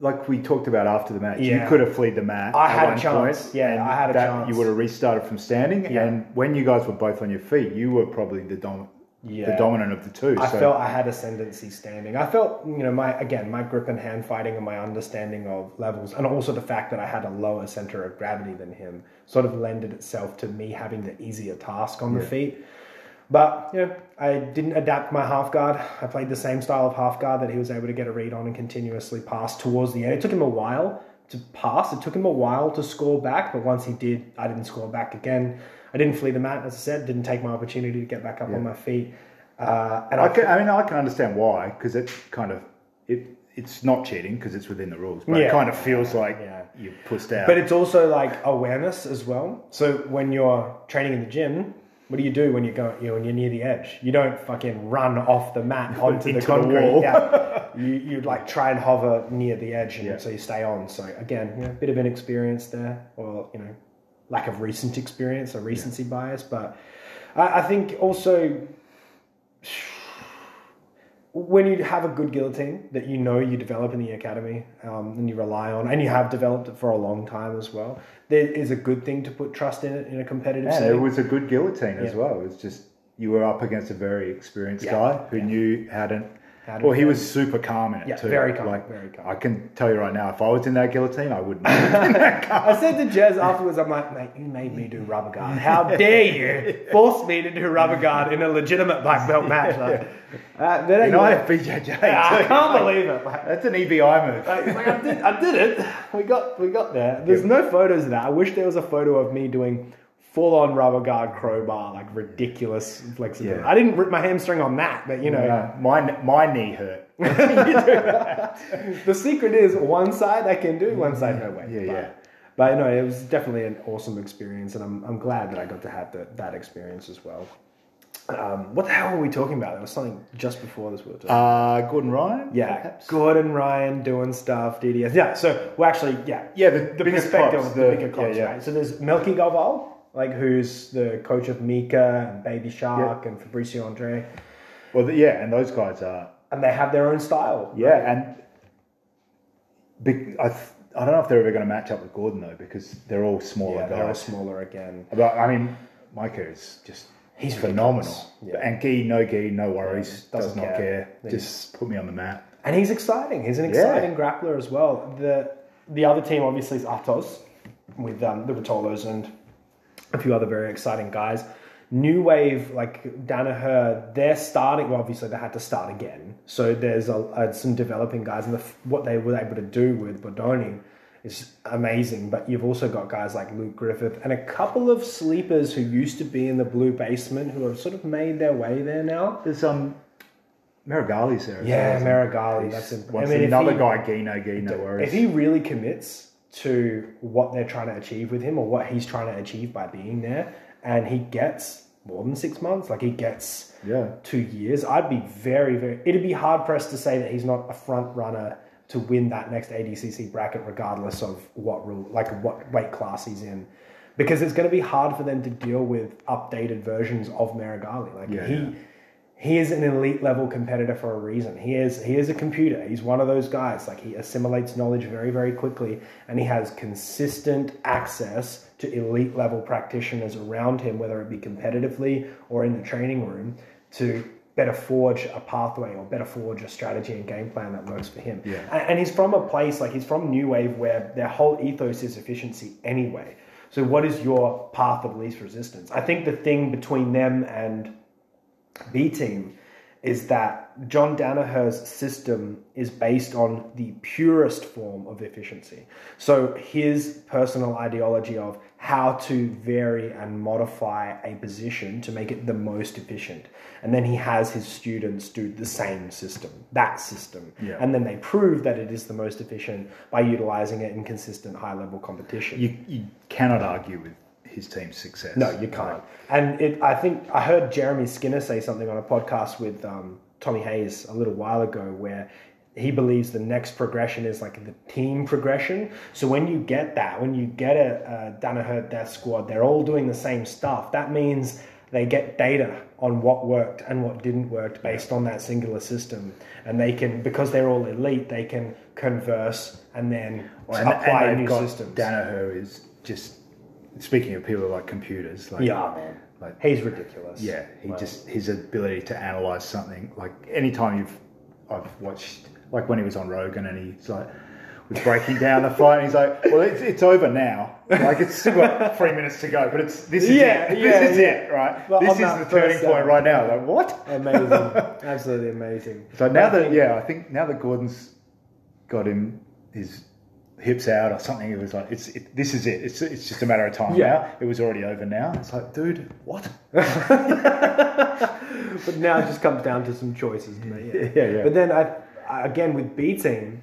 like we talked about after the match, Yeah. you could have fled the mat. I had a chance. point, Yeah, and I had a that chance. You would have restarted from standing, Yeah. and when you guys were both on your feet, you were probably the dom- Yeah. the dominant of the two. I so felt I had ascendancy standing. I felt, you know, my again, my grip and hand fighting and my understanding of levels, and also the fact that I had a lower center of gravity than him, sort of lended itself to me having the easier task on the feet. But you know, I didn't adapt my half guard. I played the same style of half guard that he was able to get a read on and continuously pass towards the end. It took him a while to pass. It took him a while to score back, but once he did, I didn't score back again. I didn't flee the mat, as I said. Didn't take my opportunity to get back up on my feet. Uh, and I, I, can, I mean, I can understand why because it kind of it. It's not cheating because it's within the rules, but Yeah. it kind of feels like Yeah. you pushed out. But it's also like awareness as well. So when you're training in the gym, what do you do when you go you know, when you're near the edge? You don't fucking run off the mat [LAUGHS] onto the concrete. wall. yeah. You you like try and hover near the edge and Yeah. so you stay on. So again, you know, a bit of inexperience there or you know, lack of recent experience or recency bias. But I, I think also when you have a good guillotine that you know you develop in the academy um, and you rely on, and you have developed it for a long time as well, there is a good thing to put trust in it in a competitive Man, it was a good guillotine as well. It's just you were up against a very experienced Yeah. guy who knew how to. How well, he was super calm in it Yeah, too. very calm, Like, very calm. I can tell you right now, if I was in that guillotine, I wouldn't. [LAUGHS] I said to Jez afterwards, I'm like, mate, you made me do rubber guard. How dare you [LAUGHS] force me to do rubber guard in a legitimate black belt match? Like, uh, ain't and I have BJJ. [LAUGHS] I can't believe it. Like, That's an EBI move. Like, like, I did, I did it. We got, we got there. There's no photos of that. I wish there was a photo of me doing full on rubber guard crowbar, like ridiculous flexibility. Yeah. I didn't rip my hamstring on that, but you know, No, my my knee hurt. [LAUGHS] the secret is one side I can do, one side no way. Yeah, but, yeah. But no, it was definitely an awesome experience, and I'm, I'm glad that I got to have the, that experience as well. Um, what the hell were we talking about? There was something just before this. We were talking. Uh, Gordon Ryan. yeah, perhaps? Gordon Ryan doing stuff, DDS. Yeah, so we're actually yeah, Yeah, the, the biggest perspective props, of the, bigger clubs, yeah, yeah. right? So there's Melqui Galvão, like who's the coach of Mica and Baby Shark and Fabricio Andrey, Well, yeah, and those guys are and they have their own style. yeah, and be, I th- I don't know if they're ever going to match up with Gordon though because they're all smaller Yeah, they're all guys. smaller again. But I mean, Mica is just He's phenomenal. Yeah. And Gi, no Gi, no worries. Yeah, does not care. care. Just put me on the mat. And he's exciting. He's an exciting grappler as well. The the other team obviously is Atos with um, the Ruotolos and a few other very exciting guys. New Wave, like Danaher, they're starting. Well, obviously, they had to start again. So there's a, a, some developing guys, and the, what they were able to do with Bodoni is amazing. But you've also got guys like Luke Griffith and a couple of sleepers who used to be in the blue basement who have sort of made their way there now. There's um, Meregali's there. Yeah, well, Marigali. That's imp- I mean, another he- guy, Gino, Gino, If he really commits to what they're trying to achieve with him or what he's trying to achieve by being there, and he gets more than six months, like he gets yeah, two years, I'd be very, very. It'd be hard pressed to say that he's not a front runner to win that next ADCC bracket, regardless of what rule, like what weight class he's in, because it's going to be hard for them to deal with updated versions of Meregali. Like Yeah, he. yeah. He is an elite level competitor for a reason. He is he is a computer. He's one of those guys. Like he assimilates knowledge very very quickly, and he has consistent access to elite level practitioners around him, whether it be competitively or in the training room, to better forge a pathway or better forge a strategy and game plan that works for him. Yeah. And, and he's from a place like he's from New Wave where their whole ethos is efficiency anyway. So what is your path of least resistance? I think the thing between them and B team is that John Danaher's system is based on the purest form of efficiency. So his personal ideology of how to vary and modify a position to make it the most efficient. And then he has his students do the same system, that system. Yeah. And then they prove that it is the most efficient by utilizing it in consistent high level competition. you you cannot argue with his team's success. No, you can't. And it, I think I heard Jeremy Skinner say something on a podcast with um, Tommy Hayes a little while ago where he believes the next progression is like the team progression. So when you get that, when you get a, a Danaher Death Squad, they're all doing the same stuff. That means they get data on what worked and what didn't work based on that singular system. And they can, because they're all elite, they can converse and then Well, and, apply and new got systems. Danaher is just speaking of people like computers. Like, yeah, man. like He's ridiculous. yeah, he Wow. just his ability to analyze something. Like anytime you've I've watched like when he was on Rogan and he's like was breaking down the fight and he's like, well, it's, it's over now. Like it's still got [LAUGHS] three minutes to go, but it's this is Yeah, it. [LAUGHS] yeah, this is yeah. it, right? But this is the turning point uh, right now. Like what? Amazing. [LAUGHS] Absolutely amazing. So now that yeah, I think now that Gordon's got him his hips out or something, it was like it's it, this is it. It's it's just a matter of time. Yeah. now. it was already over now. It's like, dude, what? [LAUGHS] But now it just comes down to some choices. Yeah, [LAUGHS] Yeah, yeah. But then I, I- again with B team,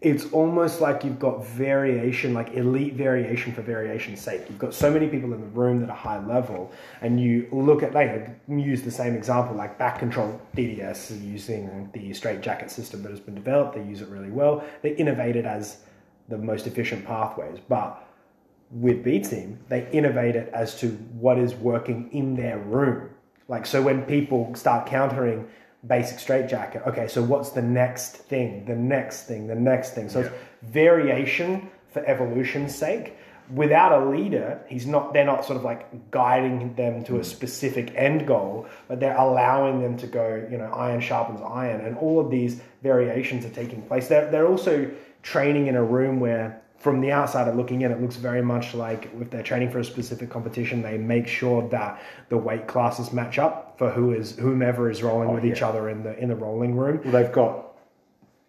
it's almost like you've got variation, like elite variation for variation's sake. You've got so many people in the room that are high level, and you look at like use the same example, like back control DDS is using the straight jacket system that has been developed. They use it really well. They innovate it as the most efficient pathways, but with B Team, they innovate it as to what is working in their room. Like, so when people start countering basic straitjacket, okay, so what's the next thing, the next thing, the next thing? So it's variation for evolution's sake. Without a leader, he's not, they're not sort of like guiding them to a specific end goal, but they're allowing them to go, you know, iron sharpens iron. And all of these variations are taking place. They're, they're also training in a room where from the outsider looking in, it looks very much like if they're training for a specific competition, they make sure that the weight classes match up for who is whomever is rolling oh, with each other in the in the rolling room. Well, they've got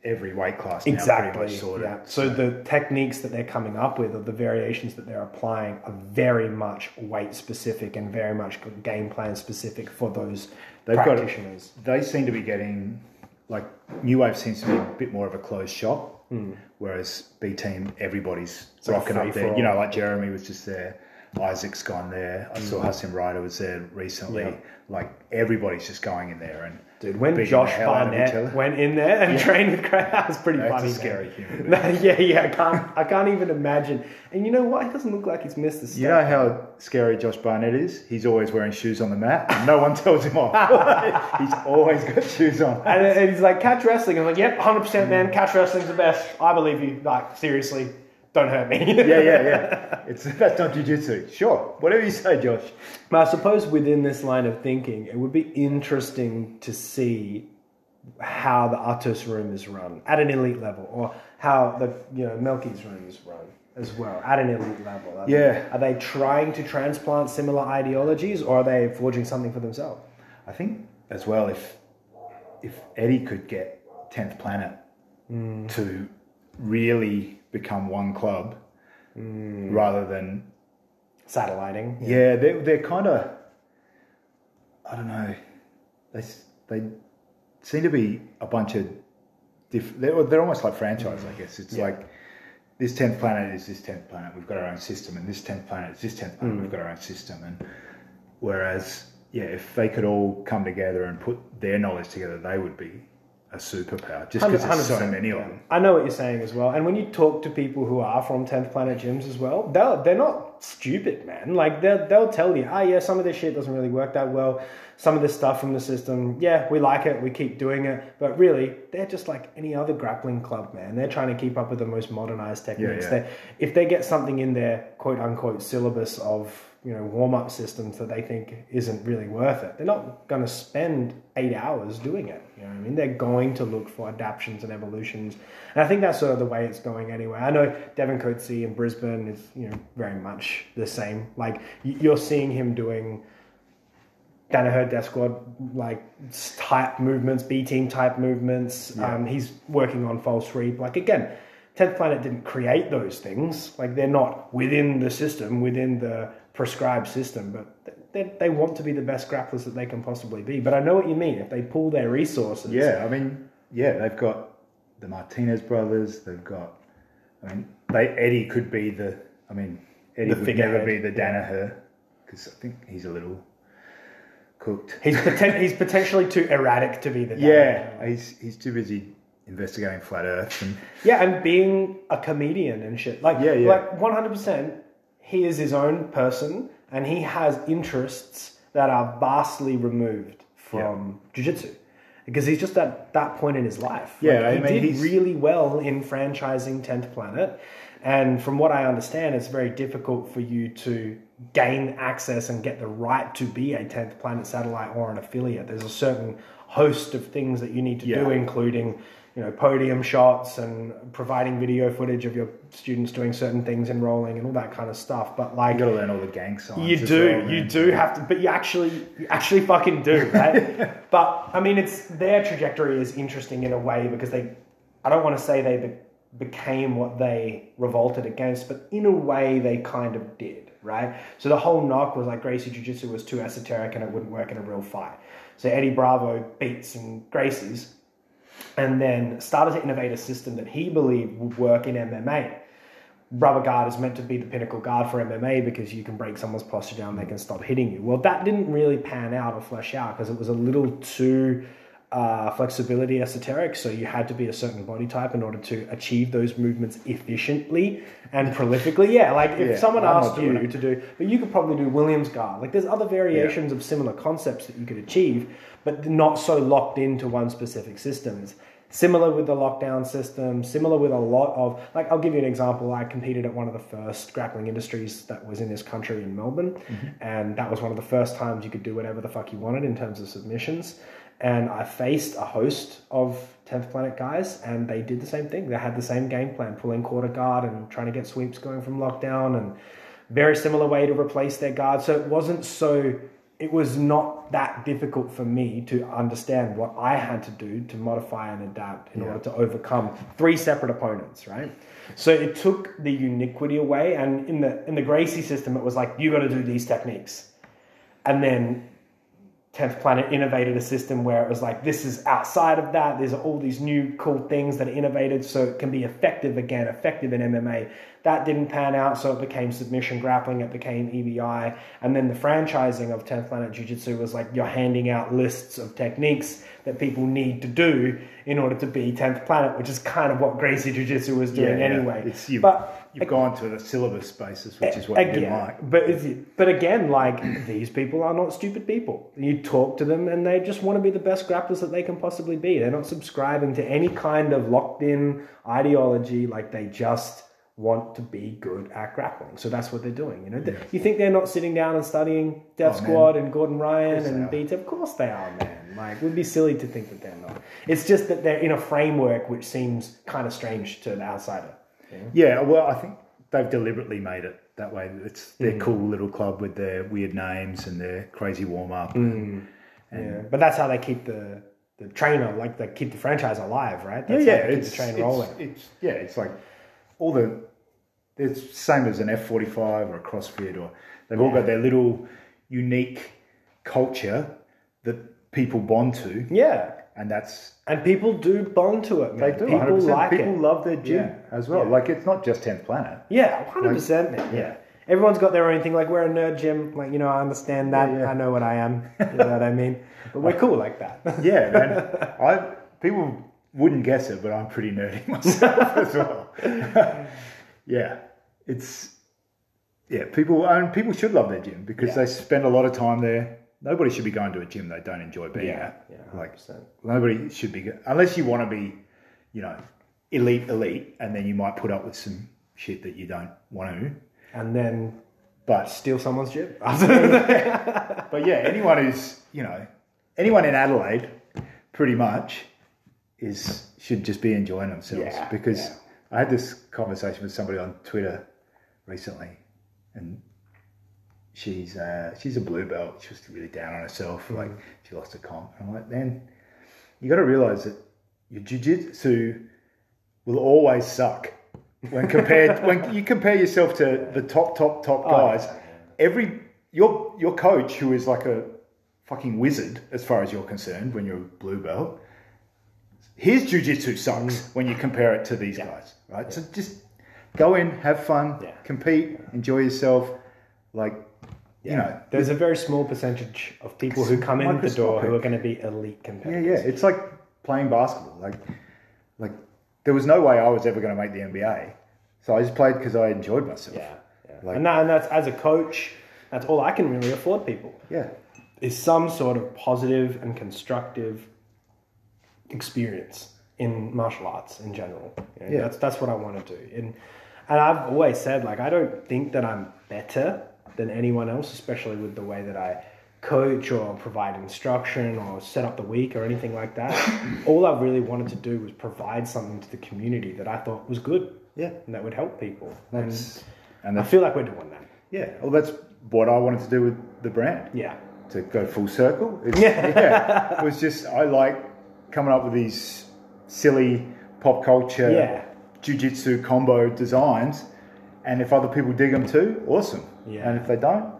every weight class now Exactly. sorted. Yeah. So the techniques that they're coming up with, or the variations that they're applying, are very much weight specific and very much game plan specific for those They've got it. practitioners. They seem to be getting like New Wave seems to be a bit more of a closed shop, whereas B Team everybody's rocking up there. You know, like Jeremy was just there. Isaac's gone there. I saw mm. Haisam Rida was there recently. Yeah. Like everybody's just going in there and Dude, when Josh the hell out of each Barnett went in there and trained with Craig, [LAUGHS] that was pretty a funny. scary human [LAUGHS] No, yeah, yeah, I can't, I can't even imagine. And you know what? He doesn't look like he's missed a step. You know how scary Josh Barnett is? He's always wearing shoes on the mat. And no one [LAUGHS] tells him off. he's always got shoes on. And, and he's like, catch wrestling. I'm like, yep, 100% man, mm. catch wrestling's the best. I believe you. Like, seriously, don't hurt me. yeah, yeah, yeah. It's that's not jujitsu. Sure, whatever you say, Josh. But I suppose within this line of thinking, it would be interesting to see how the Atos room is run at an elite level, or how the you know Melqui's room is run. as well at an elite level? Are Yeah. Are they trying to transplant similar ideologies, or are they forging something for themselves? I think as well if if Eddie could get Tenth Planet hmm. to really become one club hmm. rather than Satelliting. yeah they're they're kind of I don't know they they seem to be a bunch of diff- they're they're almost like franchise I guess it's Yeah. like this tenth planet is this tenth planet we've got our own system and this tenth planet is this tenth planet hmm. we've got our own system and whereas yeah if they could all come together and put their knowledge together they would be a superpower just because there's so many yeah. of them I know what you're saying as well. And when you talk to people who are from 10th Planet gyms as well, they're, they're not stupid, man. Like, they'll, they'll tell you, ah, yeah, some of this shit doesn't really work that well. Some of this stuff from the system, yeah, we like it, we keep doing it. But really, they're just like any other grappling club, man. They're trying to keep up with the most modernized techniques. yeah. They, if they get something in their quote unquote syllabus of you know warm up systems that they think isn't really worth it, they're not going to spend eight hours doing it. You know what I mean? They're going to look for adaptations and evolutions, and I think that's sort of the way it's going anyway. I know Devin Coetzee in Brisbane is you know very much the same. Like you're seeing him doing. Danaher Death Squad like type movements, B team type movements. Um, he's working on false reap. Like again, Tenth Planet didn't create those things. Like they're not within the system, within the prescribed system. But they, they want to be the best grapplers that they can possibly be. But I know what you mean. If they pull their resources, Yeah, I mean, yeah, they've got the Martinez brothers. They've got, I mean, they Eddie could be the. I mean, Eddie The would never figurehead. be the Danaher because I think he's a little cooked. he's poten- he's potentially too erratic to be the Yeah, he's he's too busy investigating flat Earth and Yeah, and being a comedian and shit. Like, Yeah, yeah. like one hundred percent, he is his own person, and he has interests that are vastly removed from jujitsu. Because he's just at that point in his life. Yeah, Like, I he mean, did he's- really well in franchising Tenth Planet, and from what I understand, it's very difficult for you to gain access and get the right to be a Tenth Planet satellite or an affiliate. There's a certain host of things that you need to Yeah. do, including you know podium shots and providing video footage of your students doing certain things, enrolling and all that kind of stuff. But like you got to learn all the gang signs. you do, well, you man. do have to, but you actually, you actually fucking do, [LAUGHS] right? but I mean, it's their trajectory is interesting in a way because they, I don't want to say they be, became what they revolted against, but in a way they kind of did, right? So the whole knock was like Gracie Jiu Jitsu was too esoteric and it wouldn't work in a real fight. So Eddie Bravo beats some Gracies and then started to innovate a system that he believed would work in MMA. Rubber guard is meant to be the pinnacle guard for MMA because you can break someone's posture down, they can stop hitting you. Well, that didn't really pan out or flesh out because it was a little too uh, flexibility esoteric. So you had to be a certain body type in order to achieve those movements efficiently and prolifically. Yeah, like if Yeah, someone I'm asked you to do, but you could probably do Williams guard. Like there's other variations of similar concepts that you could achieve, but not so locked into one specific system. It's similar with the lockdown system, similar with a lot of, like, I'll give you an example. I competed at one of the first grappling industries that was in this country in Melbourne, and that was one of the first times you could do whatever the fuck you wanted in terms of submissions. And I faced a host of 10th Planet guys, and they did the same thing. They had the same game plan, pulling quarter guard and trying to get sweeps going from lockdown, and very similar way to replace their guard. So it wasn't so, it was not that difficult for me to understand what I had to do to modify and adapt in order to overcome three separate opponents, right? So it took the uniquity away, and in the in the Gracie system, it was like you got to do these techniques, and then 10th Planet innovated a system where it was like, this is outside of that. There's all these new cool things that are innovated so it can be effective again, effective in MMA. That didn't pan out, so it became submission grappling, it became EBI. And then the franchising of 10th Planet Jiu Jitsu was like, you're handing out lists of techniques that people need to do in order to be 10th Planet, which is kind of what Gracie Jiu Jitsu was doing Yeah, yeah. anyway. But you've gone to the syllabus basis, which is what you didn't like. but it's, but again, like [CLEARS THROAT] these people are not stupid people. You talk to them, and they just want to be the best grapplers that they can possibly be. They're not subscribing to any kind of locked in ideology. Like they just want to be good at grappling. So that's what they're doing. You know, Th- you think they're not sitting down and studying Death Oh, man. Squad and Gordon Ryan and. BT? Of course they are, man. Like, it would be silly to think that they're not. It's just that they're in a framework which seems kind of strange to the outsider. Yeah, well, I think they've deliberately made it that way. It's their mm. cool little club with their weird names and their crazy warm up. Mm. Yeah, but that's how they keep the the trainer like they keep the franchise alive, right? Yeah, That's yeah, how they keep it's, the train rolling. it's yeah, it's like all the it's same as an F forty five or a CrossFit or they've all got their little unique culture that people bond to, Yeah, and that's and people do bond to it. they Man. do. People 100%. like people it. love their gym Yeah. as well. Yeah. Like it's not just tenth planet. Yeah, hundred percent, man. Yeah. Everyone's got their own thing. Like we're a nerd gym. Like you know, I understand that. Yeah, yeah. I know what I am. You know what I mean? But we're cool like that. [LAUGHS] Yeah, man. I people wouldn't guess it, but I'm pretty nerdy [LAUGHS] myself as well. [LAUGHS] yeah, it's yeah. People and people should love their gym because Yeah. they spend a lot of time there. Nobody should be going to a gym they don't enjoy being yeah, at. yeah, Like 100%. nobody should be unless you want to be, you know, elite, elite, and then you might put up with some shit that you don't want to. And then But steal someone's gym. [LAUGHS] [LAUGHS] But yeah, anyone who's you know, anyone in Adelaide, pretty much, is should just be enjoying themselves Yeah, because yeah. I had this conversation with somebody on Twitter recently, and she's uh, she's a blue belt. She was really down on herself, Mm. like she lost a comp. I'm like, man, you got to realize that your jiu-jitsu will always suck when compared [LAUGHS] when you compare yourself to the top top top Oh, guys yeah. every your your coach who is like a fucking wizard as far as you're concerned when you're a blue belt his jiu-jitsu sucks when you compare it to these guys right so just go in have fun Yeah. compete enjoy yourself like you know There's a very small percentage of people who come in the door who are going to be elite competitors. yeah yeah it's like playing basketball like like there was no way I was ever going to make the NBA so I just played because I enjoyed myself Yeah, yeah. Like- and, that, and that's as a coach, that's all I can really afford people yeah is some sort of positive and constructive experience in martial arts in general. You know, Yeah. That's that's what I want to do. And and I've always said like I don't think that I'm better than anyone else, especially with the way that I coach or provide instruction or set up the week or anything like that. [LAUGHS] all I really wanted to do was provide something to the community that I thought was good yeah and that would help people. that's and And I feel like we're doing that. Yeah, well, that's what I wanted to do with the brand Yeah. to go full circle. It's, Yeah. yeah, it was just I like coming up with these silly pop culture, Yeah. jujitsu combo designs, and if other people dig them too, awesome. Yeah. And if they don't,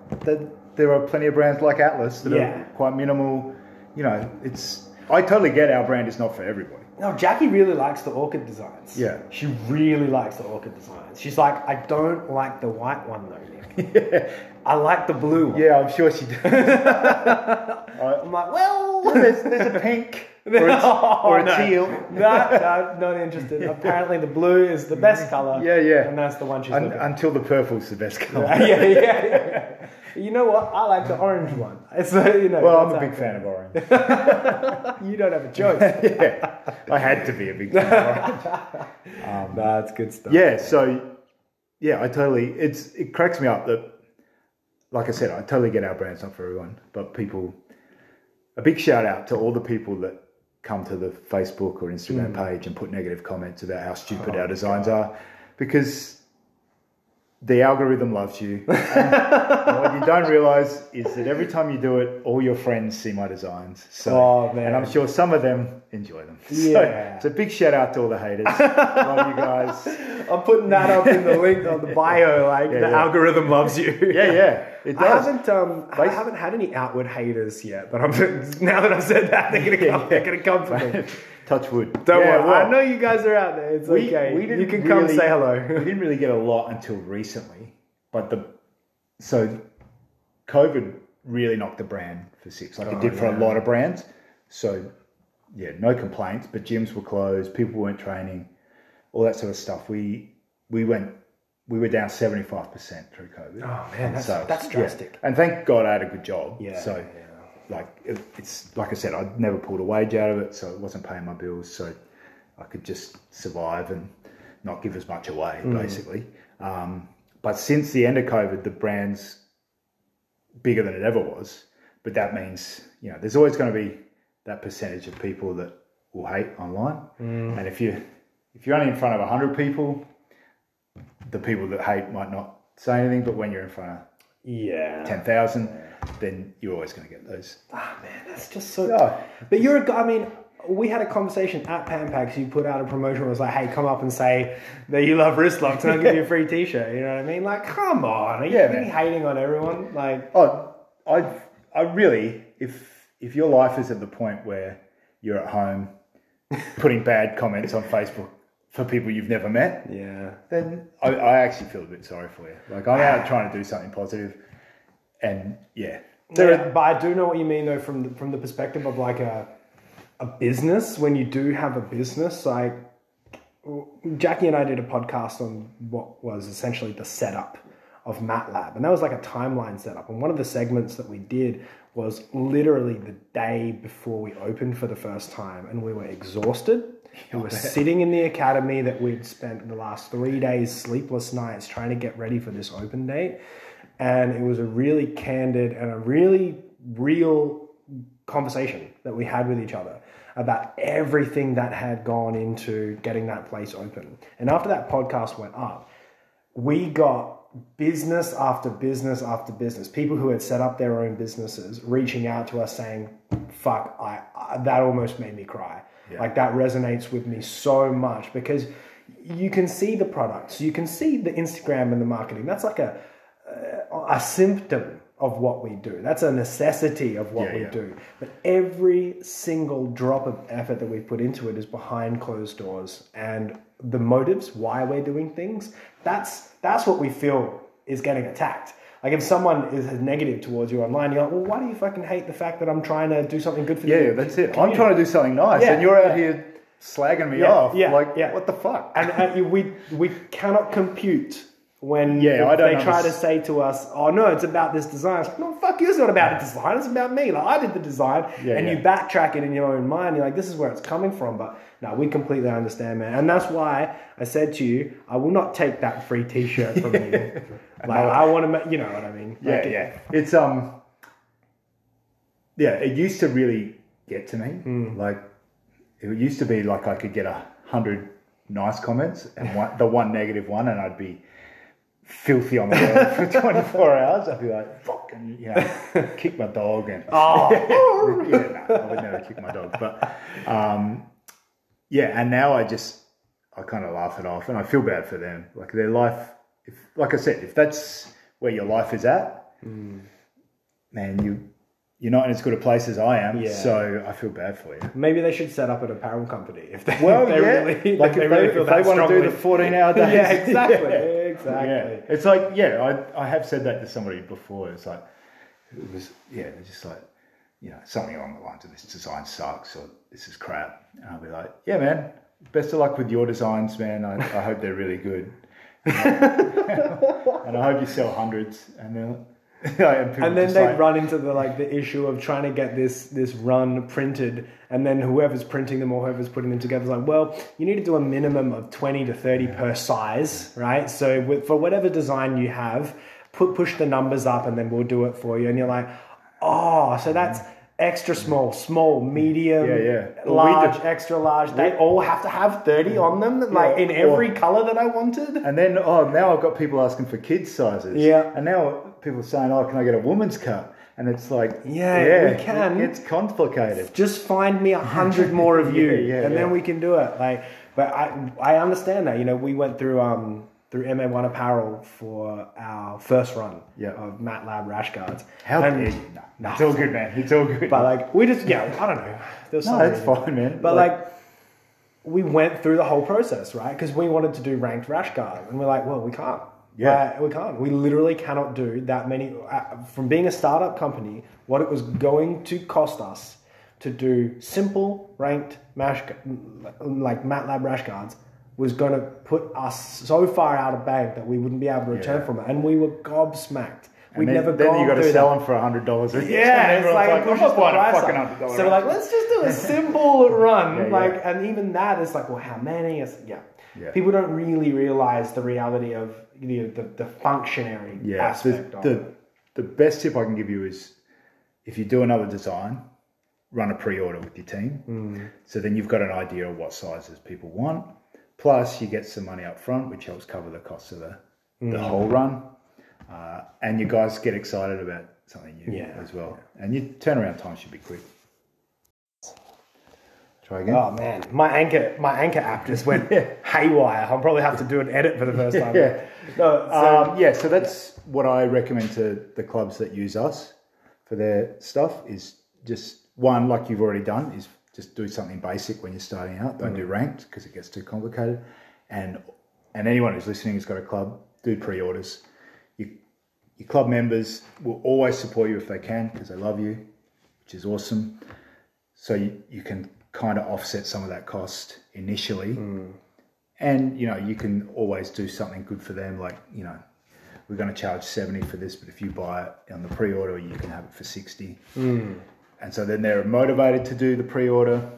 there are plenty of brands like Atlas that Yeah. are quite minimal. You know, it's I totally get our brand is not for everybody. No, Jackie really likes the orchid designs. Yeah. She really likes the orchid designs. She's like, I don't like the white one though, Nick. [LAUGHS] I like the blue one. Yeah, I'm sure she does. [LAUGHS] I'm like, well, there's, there's a pink or a, [LAUGHS] or a no. teal. no, no, not interested. [LAUGHS] Apparently, the blue is the best color. Yeah, yeah. And that's the one she's Un- looking until the purple's the best color. yeah, yeah, yeah. [LAUGHS] You know what? I like the orange one. It's uh, you know. Well, I'm a big fan of orange. You don't have a choice. yeah, I had to be a big fan of orange. That's good stuff. Yeah, so yeah, I totally. It's it cracks me up that, like I said, I totally get our brand's not for everyone, but people. A big shout out to all the people that come to the Facebook or Instagram hmm. page and put negative comments about how stupid oh, our designs are, because the algorithm loves you. [LAUGHS] And what you don't realize is that every time you do it, all your friends see my designs. So, Oh, man. and I'm sure some of them enjoy them. [LAUGHS] Yeah. So, it's a big shout out to all the haters. [LAUGHS] Love you guys. I'm putting that up in the link on the bio. Like the yeah. algorithm loves you. Yeah, yeah, it I haven't um I haven't had any outward haters yet, but I'm now that I've said that they're gonna come they're gonna come for me. Touch wood. Don't Yeah, worry, well, I know you guys are out there. It's okay. you can come really- say hello. [LAUGHS] we didn't really get a lot until recently, but the so COVID really knocked the brand for six, like it oh, did for a lot of brands. So yeah, no complaints, but gyms were closed, people weren't training, all that sort of stuff. We we went we were down seventy five percent through COVID. Oh, man, that's- sales. that's Yeah. drastic. And thank God I had a good job. Yeah, So yeah. Like it, it's like I said, I'd never pulled a wage out of it, so it wasn't paying my bills, so I could just survive and not give as much away, Mm. basically. Um, but since the end of COVID, the brand's bigger than it ever was. But that means you know there's always going to be that percentage of people that will hate online, Mm. and if you if you're only in front of hundred people, the people that hate might not say anything, but when you're in front of Yeah. ten thousand, then you're always going to get those. Ah, man, that's just so. Oh. But you're a guy. I mean, we had a conversation at Pan Pacs. You put out a promotion it was like, "Hey, come up and say that you love wrist locks, and I'll give you a [LAUGHS] free T-shirt." You know what I mean? Like, come on, are you Yeah, really hating on everyone? Like, Oh, I, I really, if if your life is at the point where you're at home [LAUGHS] putting bad comments on Facebook for people you've never met, yeah, then I, I actually feel a bit sorry for you. Like I'm out trying to do something positive, and yeah, there Yeah, but I do know what you mean though from the, from the perspective of like a a business. When you do have a business, like Jackie and I did a podcast on what was essentially the setup of MATLAB, and that was like a timeline setup. And one of the segments that we did was literally the day before we opened for the first time, and we were exhausted. We were [LAUGHS] sitting in the academy that we'd spent the last three days, sleepless nights, trying to get ready for this open date. And it was a really candid and a really real conversation that we had with each other about everything that had gone into getting that place open. And after that podcast went up, we got business after business after business, people who had set up their own businesses reaching out to us saying, fuck, I, I that almost made me cry. Like that resonates with me so much because you can see the products, you can see the Instagram and the marketing. That's like a, a symptom of what we do. That's a necessity of what Yeah, we yeah. do. But every single drop of effort that we put into it is behind closed doors. And the motives, why we're doing things, that's that's what we feel is getting attacked. Like if someone is negative towards you online, you're like, well, why do you fucking hate the fact that I'm trying to do something good for yeah, you? Yeah, that's it. I'm trying to do something nice, and you're out here slagging me off. yeah, like yeah. what the fuck? and you- we we cannot compute when Yeah, I don't they try to say to us, "Oh no, it's about this design." It's like, no, fuck you. It's not about the design. It's about me. Like I did the design, Yeah, and yeah. you backtrack it in your own mind. You're like, "This is where it's coming from." But no, we completely understand, man, and that's why I said to you, I will not take that free T-shirt from you. [LAUGHS] Like I want to, make, you know what I mean? Yeah, Like, yeah. It's um, yeah. It used to really get to me. Like it used to be like I could get a hundred nice comments and one, the one negative one, and I'd be filthy on the [LAUGHS] web for 24 hours. I'd be like, fucking, you know, [LAUGHS] kick my dog and Oh, [LAUGHS] yeah, no, I would never kick my dog. But um, yeah, and now I just I kind of laugh it off, and I feel bad for them. Like their life, if like I said, if that's where your life is at, man, you you're not in as good a place as I am. Yeah. So I feel bad for you. maybe they should set up an apparel company if they, Well, they yeah, really, like they if really they, feel if they want to do the 14 hour days. yeah, exactly, Yeah. Exactly. Yeah, it's like yeah, I I have said that to somebody before. It's like it was yeah, they're just like you know something along the lines of this design sucks or this is crap, and I'll be like, yeah, man, best of luck with your designs, man. I, I hope they're really good, [LAUGHS] and I hope you sell hundreds, and then [LAUGHS] and, then they run into the like the issue of trying to get this this run printed and then whoever's printing them or whoever's putting them together is like well you need to do a minimum of 20 to 30 per size right? So with, for whatever design you have put push the numbers up and then we'll do it for you. And you're like oh so that's extra small small medium Yeah, yeah. Well, we large did- extra large they all have to have 30 on them like in or- every color that i wanted And then oh now I've got people asking for kids sizes. Yeah. And now people are saying, Oh, can I get a woman's cut? And it's like Yeah, we can. It's complicated. just find me a hundred [LAUGHS] more of you, Yeah, yeah, and then we can do it. Like, but I I understand that. You know, we went through um through MA One Apparel for our first run Yeah. of MATLAB rash guards. How And- dare you? No, it's all good, man. It's all good. But like, we just yeah, I don't know. There's no, that's reason. fine, man. But like, we went through the whole process, right? Because we wanted to do ranked rash guard, and we're like, well, we can't. Yeah. Uh, we can't. We literally cannot do that many. Uh, from being a startup company, what it was going to cost us to do simple ranked mash, like MATLAB rash guards was going to put us so far out of bank that we wouldn't be able to return Yeah. from it, and we were gobsmacked. Then, never then you got to sell that. them for a hundred dollars. [LAUGHS] Yeah, it's like, I'm pushes not the buying a fucking hundred dollar. So we're like, let's just do a simple [LAUGHS] run, Yeah, yeah. like, and even that is like, well, how many? Is yeah. Yeah. People don't really realize the reality of know, the the functionary yeah. The, aspect of the the best tip I can give you is if you do another design, run a pre-order with your team. Hmm. So then you've got an idea of what sizes people want. Plus, you get some money up front, which helps cover the cost of the, the Mm. whole run. Uh, and you guys get excited about something new Yeah, as well. And your turnaround time should be quick. Try again. Oh man, my anchor my anchor app just went [LAUGHS] haywire. I'll probably have to do an edit for the first time. Yeah. No, so, Um, yeah, so that's what I recommend to the clubs that use us for their stuff is just one, like you've already done, is just do something basic when you're starting out. Don't do mm. ranked because it gets too complicated. And and anyone who's listening who's got a club, do pre-orders. You, your club members will always support you if they can because they love you, which is awesome. So you, you can kind of offset some of that cost initially mm. and you know you can always do something good for them like you know we're going to charge 70 for this but if you buy it on the pre-order you can have it for 60 mm. And so then they're motivated to do the pre-order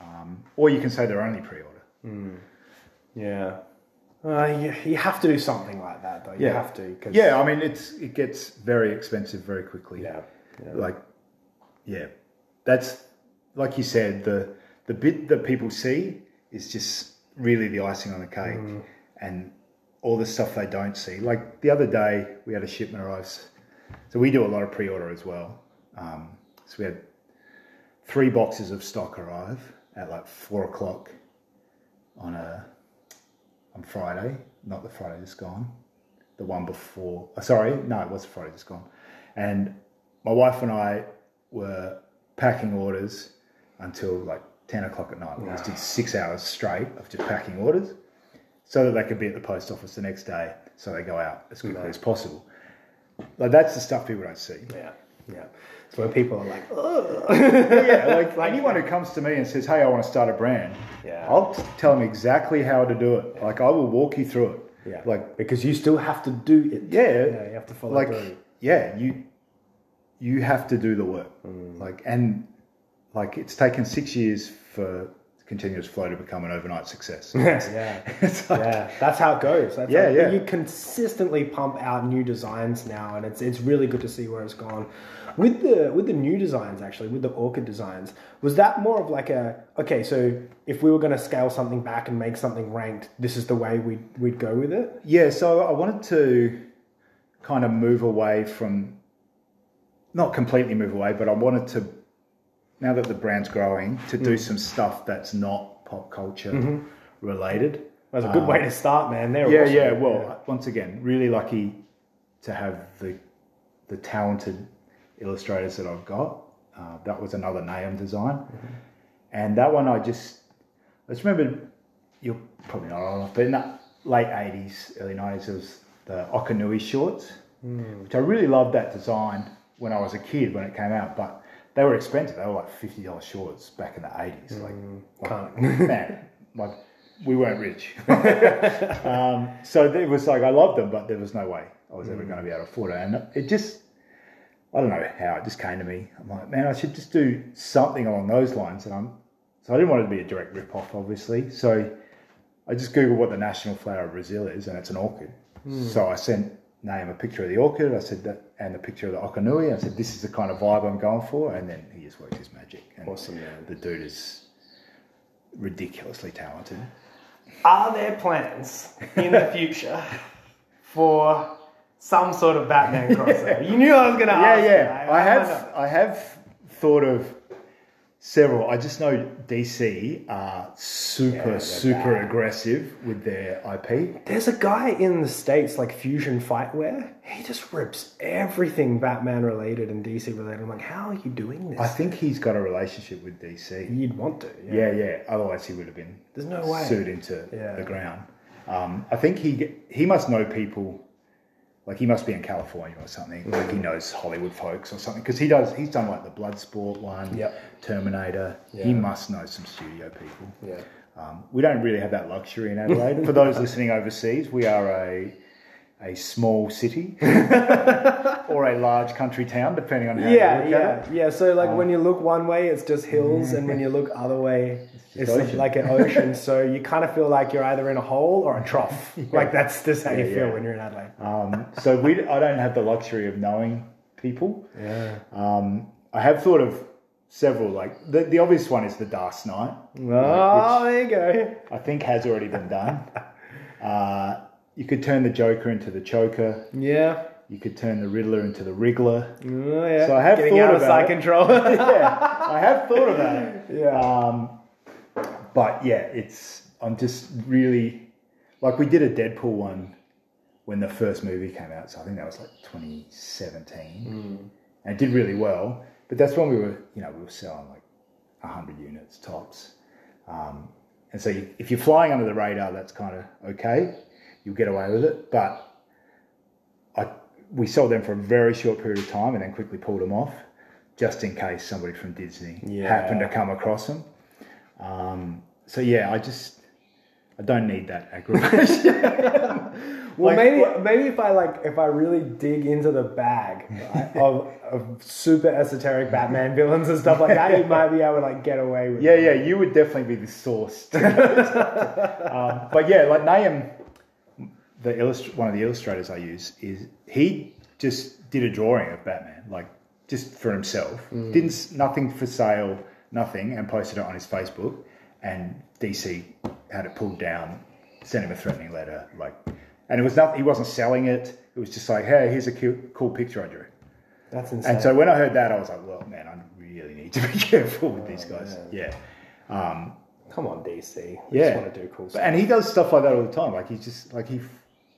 um, or you can say they're only pre-order yeah. Uh, you, you have to do something like that though. You Yeah. have to. Cause, yeah i mean it's it gets very expensive very quickly Yeah. yeah. like yeah that's like you said the the bit that people see is just really the icing on the cake and all the stuff they don't see like the other day we had a shipment arrive so we do a lot of pre-order as well um, so we had three boxes of stock arrive at like four o'clock on a on friday not the friday just gone the one before uh, sorry no it was friday just gone and my wife and i were packing orders until like 10 o'clock at night. We just did six hours straight of just packing orders so that they could be at the post office the next day so they go out as quickly as possible. Like that's the stuff people don't see. Yeah. Yeah. When people are like, Ugh. [LAUGHS] yeah, like, anyone who comes to me and says, "Hey, I want to start a brand," Yeah. I'll tell them exactly how to do it. Like I will walk you through it. yeah, Like because you still have to do it. yeah, Yeah, you have to follow like through. yeah, you you have to do the work. Mm. Like and like it's taken six years for continuous flow to become an overnight success. [LAUGHS] [LAUGHS] yeah. Like- yeah, that's how it goes. That's Yeah, how, yeah. You consistently pump out new designs now, and it's it's really good to see where it's gone. With the with the new designs, actually, with the orchid designs, was that more of like a okay? So if we were going to scale something back and make something ranked, this is the way we we'd go with it. Yeah, so I wanted to kind of move away from, not completely move away, but I wanted to, now that the brand's growing, to do mm. some stuff that's not pop culture mm-hmm. related. That's a good way um, to start, man. They're Yeah, awesome. yeah. Well, once again, really lucky to have the the talented illustrators that I've got. Uh, that was another Nahum design, and that one I just I just remember. You're probably not old enough, but in that late '80s, early '90s, it was the Okanui shorts, which I really loved that design when I was a kid when it came out, but they were expensive. They were like fifty dollars shorts back in the '80s. Like, Can't. [LAUGHS] man, like we weren't rich. [LAUGHS] um, so it was like I loved them, but there was no way I was ever going to be able to afford it. And it just, I don't know how it just came to me. I'm like, man, I should just do something along those lines. And I'm, so I didn't want it to be a direct rip off, obviously. So I just googled what the national flower of Brazil is, and it's an orchid. Hmm. So I sent Nahum a picture of the orchid. I said that, and a picture of the okanui. I said, this is the kind of vibe I'm going for. And then he just worked his magic. And Awesome, man. The dude is ridiculously talented. Are there plans in the [LAUGHS] future for some sort of Batman crossover? You knew I was going to Yeah, ask. yeah. you, I I have I have thought of several. I just know DC are super they're super bad. aggressive with their IP. There's a guy in the States, like Fusion Fightwear. He just rips everything Batman related and DC related. I'm like, how are you doing this? I think he's got a relationship with DC. You'd want to. Yeah. Yeah, yeah. Otherwise, he would have been There's no way. sued into Yeah. the ground. Um, I think he he must know people. Like he must be in California or something. Like he knows Hollywood folks or something because he does. He's done like the Bloodsport one, Yep. Terminator. Yeah. He must know some studio people. Yeah. Um, we don't really have that luxury in Adelaide. For those [LAUGHS] listening overseas, we are a a small city [LAUGHS] or a large country town, depending on how Yeah, you look yeah, at it. yeah. So like when you look one way, it's just hills, and when [LAUGHS] you look other way, it's, ocean. like an ocean. [LAUGHS] so you kind of feel like you're either in a hole or a trough. Like that's just how you Yeah, feel yeah. when you're in Adelaide. Um, so we, I don't have the luxury of knowing people. Yeah. Um, I have thought of several. Like the, the obvious one is the Dark Knight. Oh, there you go. I think has already been done. uh, you could turn the Joker into the Choker. Yeah. You could turn the Riddler into the Wriggler. Oh, yeah. So I have Getting thought out of about side it. control. [LAUGHS] yeah, I have thought about it. [LAUGHS] Yeah. Um, but yeah, it's I'm just really like we did a Deadpool one when the first movie came out. So I think that was like 2017, and it did really well. But that's when we were, you know, we were selling like 100 units tops. Um, and so you, if you're flying under the radar, that's kind of okay. You'll get away with it. But I, we sold them for a very short period of time and then quickly pulled them off, just in case somebody from Disney Yeah. happened to come across them. Um, so yeah, I just I don't need that aggravation. [LAUGHS] [LAUGHS] Well, Like, maybe maybe if I like if I really dig into the bag [LAUGHS] of, of super esoteric Batman villains and stuff like that, you might be able to like get away with. yeah, it. yeah, you would definitely be the source. um, but yeah, like Nahum, the illust- one of the illustrators I use is he just did a drawing of Batman, like just for himself. Didn't nothing for sale, nothing, and posted it on his Facebook. And DC had it pulled down, sent him a threatening letter, like, and it was nothing. He wasn't selling it. It was just like, hey, here's a cool, cool picture I drew. that's insane. And so when I heard that, I was like, well, man, I really need to be [LAUGHS] careful with these guys. man. Yeah. Um, Come on, DC. We Yeah. just want to do cool stuff. and he does stuff like that all the time. Like he's just like he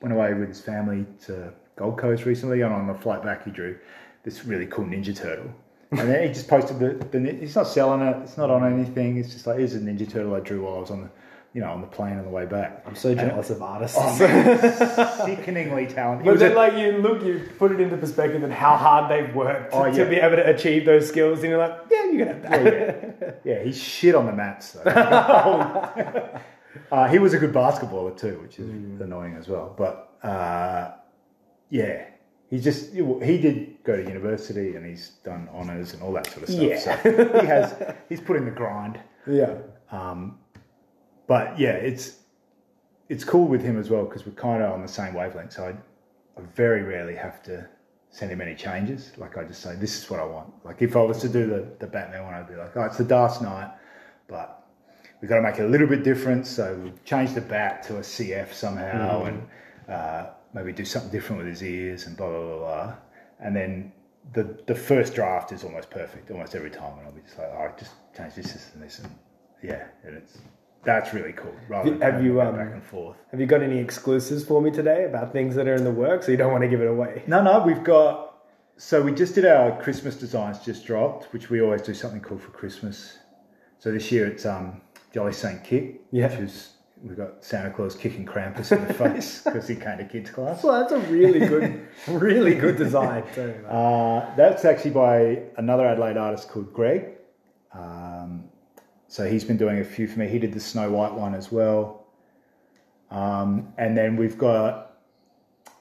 went away with his family to Gold Coast recently, and on the flight back, he drew this really cool Ninja Turtle. And then he just posted the, the. He's not selling it. It's not on anything. It's just like here's a Ninja Turtle I drew while I was on the, you know, on the plane on the way back. I'm so jealous of [LAUGHS] artists. Oh, man, sickeningly talented. But was then, a- like you look, you put it into perspective and how hard they've worked Oh, to yeah. be able to achieve those skills, and you're like, yeah, you can have that. Yeah, he shit on the mats though. [LAUGHS] Oh, uh, he was a good basketballer too, which is annoying as well. But uh, yeah, he just he did go to university and he's done honors and all that sort of stuff. Yeah. So he has [LAUGHS] he's put in the grind. yeah. Um, but yeah, it's it's cool with him as well because we're kind of on the same wavelength. So I, I very rarely have to send him any changes. Like I just say, this is what I want. Like if I was to do the, the Batman one, I'd be like, oh, it's the Dark Knight, but we've got to make it a little bit different. So we change the bat to a CF somehow and uh, maybe do something different with his ears and blah, blah, blah, blah. And then the, the first draft is almost perfect almost every time. And I'll be just like, oh, just change this, this, and this. And yeah, and it's, that's really cool. Rather Have you, um, back and forth. Have you got any exclusives for me today about things that are in the works, or you don't want to give it away? No, no, we've got. So we just did our Christmas designs, just dropped, which we always do something cool for Christmas. So this year it's um, Jolly Saint Kit, Yeah. which is we've got Santa Claus kicking Krampus in the [LAUGHS] face because he came to kids class. Well, that's a really good, [LAUGHS] really good design too. Uh, that's actually by another Adelaide artist called Greg. Um, so he's been doing a few for me. He did the Snow White one as well. Um, and then we've got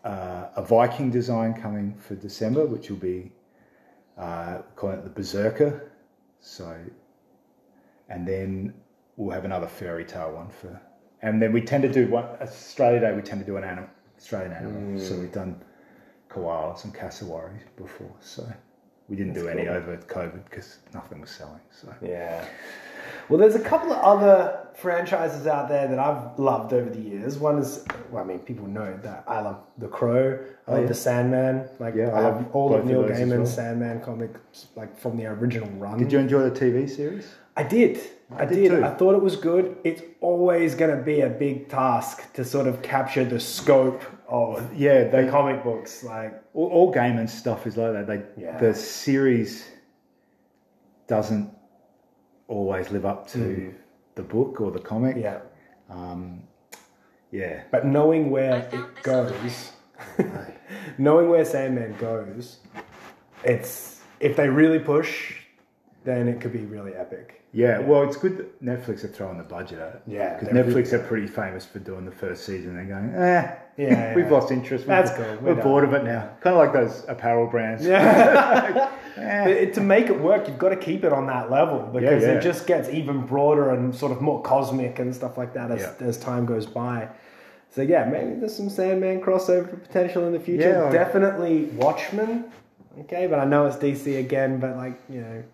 uh, a Viking design coming for December, which will be uh, calling it the Berserker. So, and then we'll have another fairy tale one for. And then we tend to do one Australia Day. We tend to do an animal, Australian animal. Mm. So we've done koalas and cassowaries before. So we didn't do any over COVID because nothing was selling. So Yeah. Well, there's a couple of other franchises out there that I've loved over the years. One is, well, I mean, people know that I love The Crow, I love oh, yeah. The Sandman. Like, Yeah, I I love all of Neil Gaiman's well. Sandman comics, like from the original run. did you enjoy the TV series? I did. I, did did. too. I thought it was good. It's always going to be a big task to sort of capture the scope of Yeah, the they comic books. Like, all, all Gaiman stuff is like that. They Yeah. the series doesn't always live up to the book or the comic. yeah. Um, yeah. But knowing where it goes, [LAUGHS] knowing where Sandman goes, it's if they really push, then it could be really epic. Yeah, well, it's good that Netflix are throwing the budget at it. Yeah, because they're Netflix are pretty famous for doing the first season and going, eh, Yeah, [LAUGHS] we've yeah. lost interest. We're, That's cool, we're We're, bored of it now. Kind of like those apparel brands. Yeah. [LAUGHS] But it- to make it work, you've got to keep it on that level because yeah. it just gets even broader and sort of more cosmic and stuff like that as, Yeah. as time goes by. So yeah, maybe there's some Sandman crossover potential in the future. Yeah, like- Definitely Watchmen. Okay, but I know it's DC again, but like you know,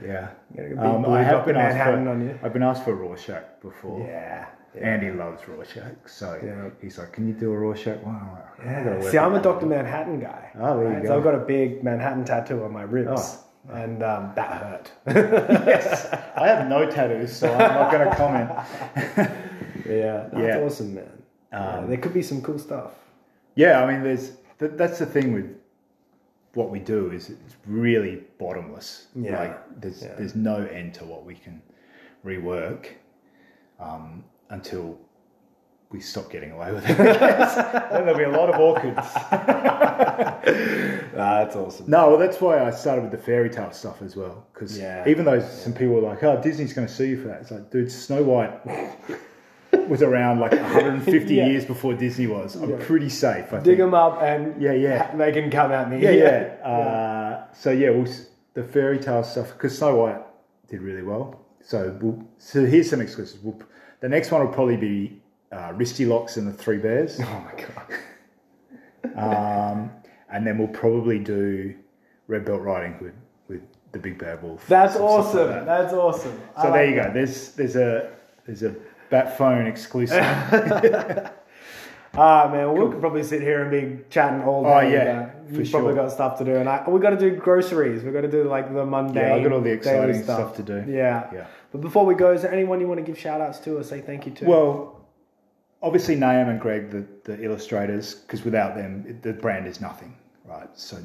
Yeah. You got a big Um, I have been asked for. I've been asked for Rorschach before. Yeah. Yeah. Andy loves Rorschach, so Yeah. he's like, "Can you do a Rorschach?" Wow, wow. I gotta work See, I'm a. Dr. Manhattan guy. Oh, there you right? go. So I've got a big Manhattan tattoo on my ribs. Oh. And um, that hurt. [LAUGHS] yes, I have no tattoos, so I'm not going to comment. [LAUGHS] yeah, that's Yeah. awesome, man. Yeah, Um, there could be some cool stuff. Yeah, I mean, there's th- that's the thing with what we do is it's really bottomless. Yeah. Like there's Yeah. there's no end to what we can rework um, until we stop getting away with it. [LAUGHS] Then there'll be a lot of orchids. [LAUGHS] Ah, that's awesome. No, well, that's why I started with the fairy tale stuff as well. Because Yeah. even though some people were like, "Oh, Disney's going to sue you for that," it's like, dude, Snow White was around like 150 [LAUGHS] Yeah. years before Disney was. I'm Yeah. pretty safe. I Dig think. them up and Yeah, yeah. they can come at me. Yeah, yeah. Uh, so yeah, we'll, the fairy tale stuff because Snow White did really well. So we'll, so here's some exclusives. We'll, the next one will probably be uh, Risty Locks and the Three Bears, [LAUGHS] Oh my god. um, and then we'll probably do Red Belt Riding Hood with the Big Bad Wolf. That's some stuff like awesome. that. That's awesome. So like there you that. go. There's there's a there's a Bat Phone exclusive. [LAUGHS] Ah man, we could probably sit here and be chatting all day. Oh, yeah, You've probably sure. got stuff to do, and I, we got to do groceries. We got to do like the mundane. Yeah, I got all the exciting stuff to do. Yeah. Yeah. But before we go, is there anyone you want to give shout outs to or say thank you to? Well, obviously Nahum and Greg, the, the illustrators, because without them, it, the brand is nothing, right? So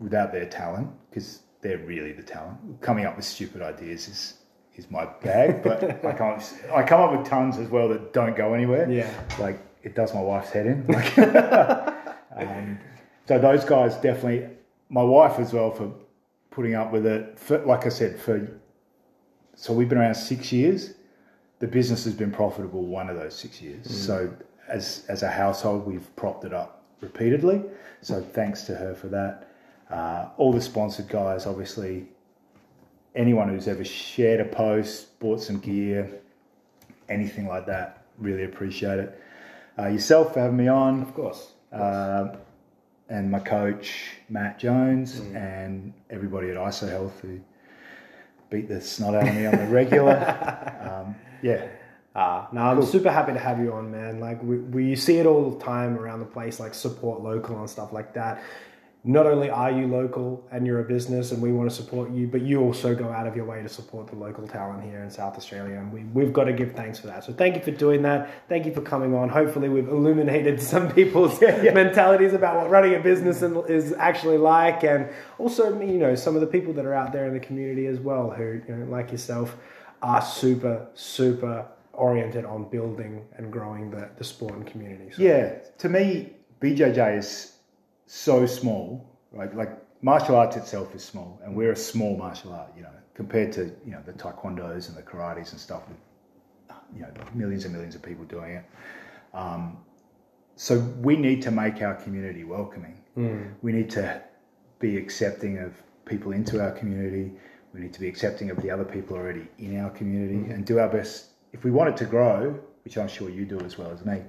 without their talent, because they're really the talent, coming up with stupid ideas is is my bag. But I come up, I come up with tons as well that don't go anywhere. Yeah. like it does my wife's head in. [LAUGHS] Like, um, so those guys definitely. My wife as well for putting up with it. For, like I said, for so we've been around six years the business has been profitable one of those six years. So as as a household, we've propped it up repeatedly. So thanks to her for that. Uh, all the sponsored guys, obviously, anyone who's ever shared a post, bought some gear, anything like that, really appreciate it. Uh, yourself for having me on, of course. uh, and my coach Matt Jones, and everybody at ISO Health who beat the snot out of me on the regular. [LAUGHS] um, yeah, Ah, no, I'm super happy to have you on, man. Like we, we see it all the time around the place, like support local and stuff like that. Not only are you local and you're a business and we want to support you, but you also go out of your way to support the local talent here in South Australia, and we, we've got to give thanks for that. So thank you for doing that. Thank you for coming on. Hopefully, we've illuminated [LAUGHS] some people's mentalities about what running a business and- is actually like, and also you know some of the people that are out there in the community as well, who you know, like yourself, are super super oriented on building and growing the, the sport and community. So, Yeah, to me, BJJ is so small, right? Like martial arts itself is small, and we're a small martial art, you know, compared to you know the taekwondos and the karates and stuff with you know millions and millions of people doing it. Um, so we need to make our community welcoming. We need to be accepting of people into our community. We need to be accepting of the other people already in our community and do our best. If we want it to grow, which I'm sure you do as well as me,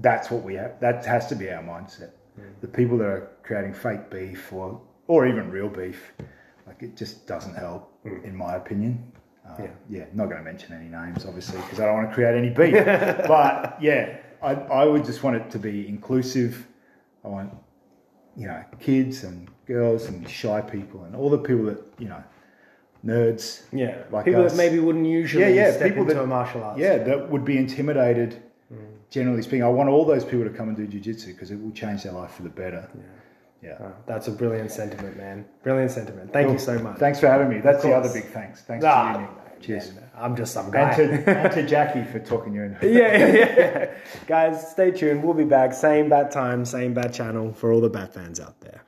that's what we have. That has to be our mindset. The people that are creating fake beef or or even real beef, like it just doesn't help, in my opinion. Uh, Yeah. yeah, not going to mention any names, obviously, because I don't want to create any beef. [LAUGHS] but yeah, I, I would just want it to be inclusive. I want, you know, kids and girls and shy people and all the people that, you know, nerds. yeah, Like people us. that maybe wouldn't usually Yeah, yeah, step people into that- a martial arts. Yeah, that would be intimidated. Generally speaking, I want all those people to come and do jujitsu because it will change their life for the better. Yeah. Uh, that's a brilliant sentiment, man. Brilliant sentiment. Thank you so much. Thanks for having me. That's the other big thanks. Thanks Ah, to you, Nick. Cheers. man, I'm just some guy. And to, and to [LAUGHS] Jackie for talking you in. yeah, yeah, yeah. Guys, stay tuned. We'll be back. Same bad time, same bad channel for all the bad fans out there.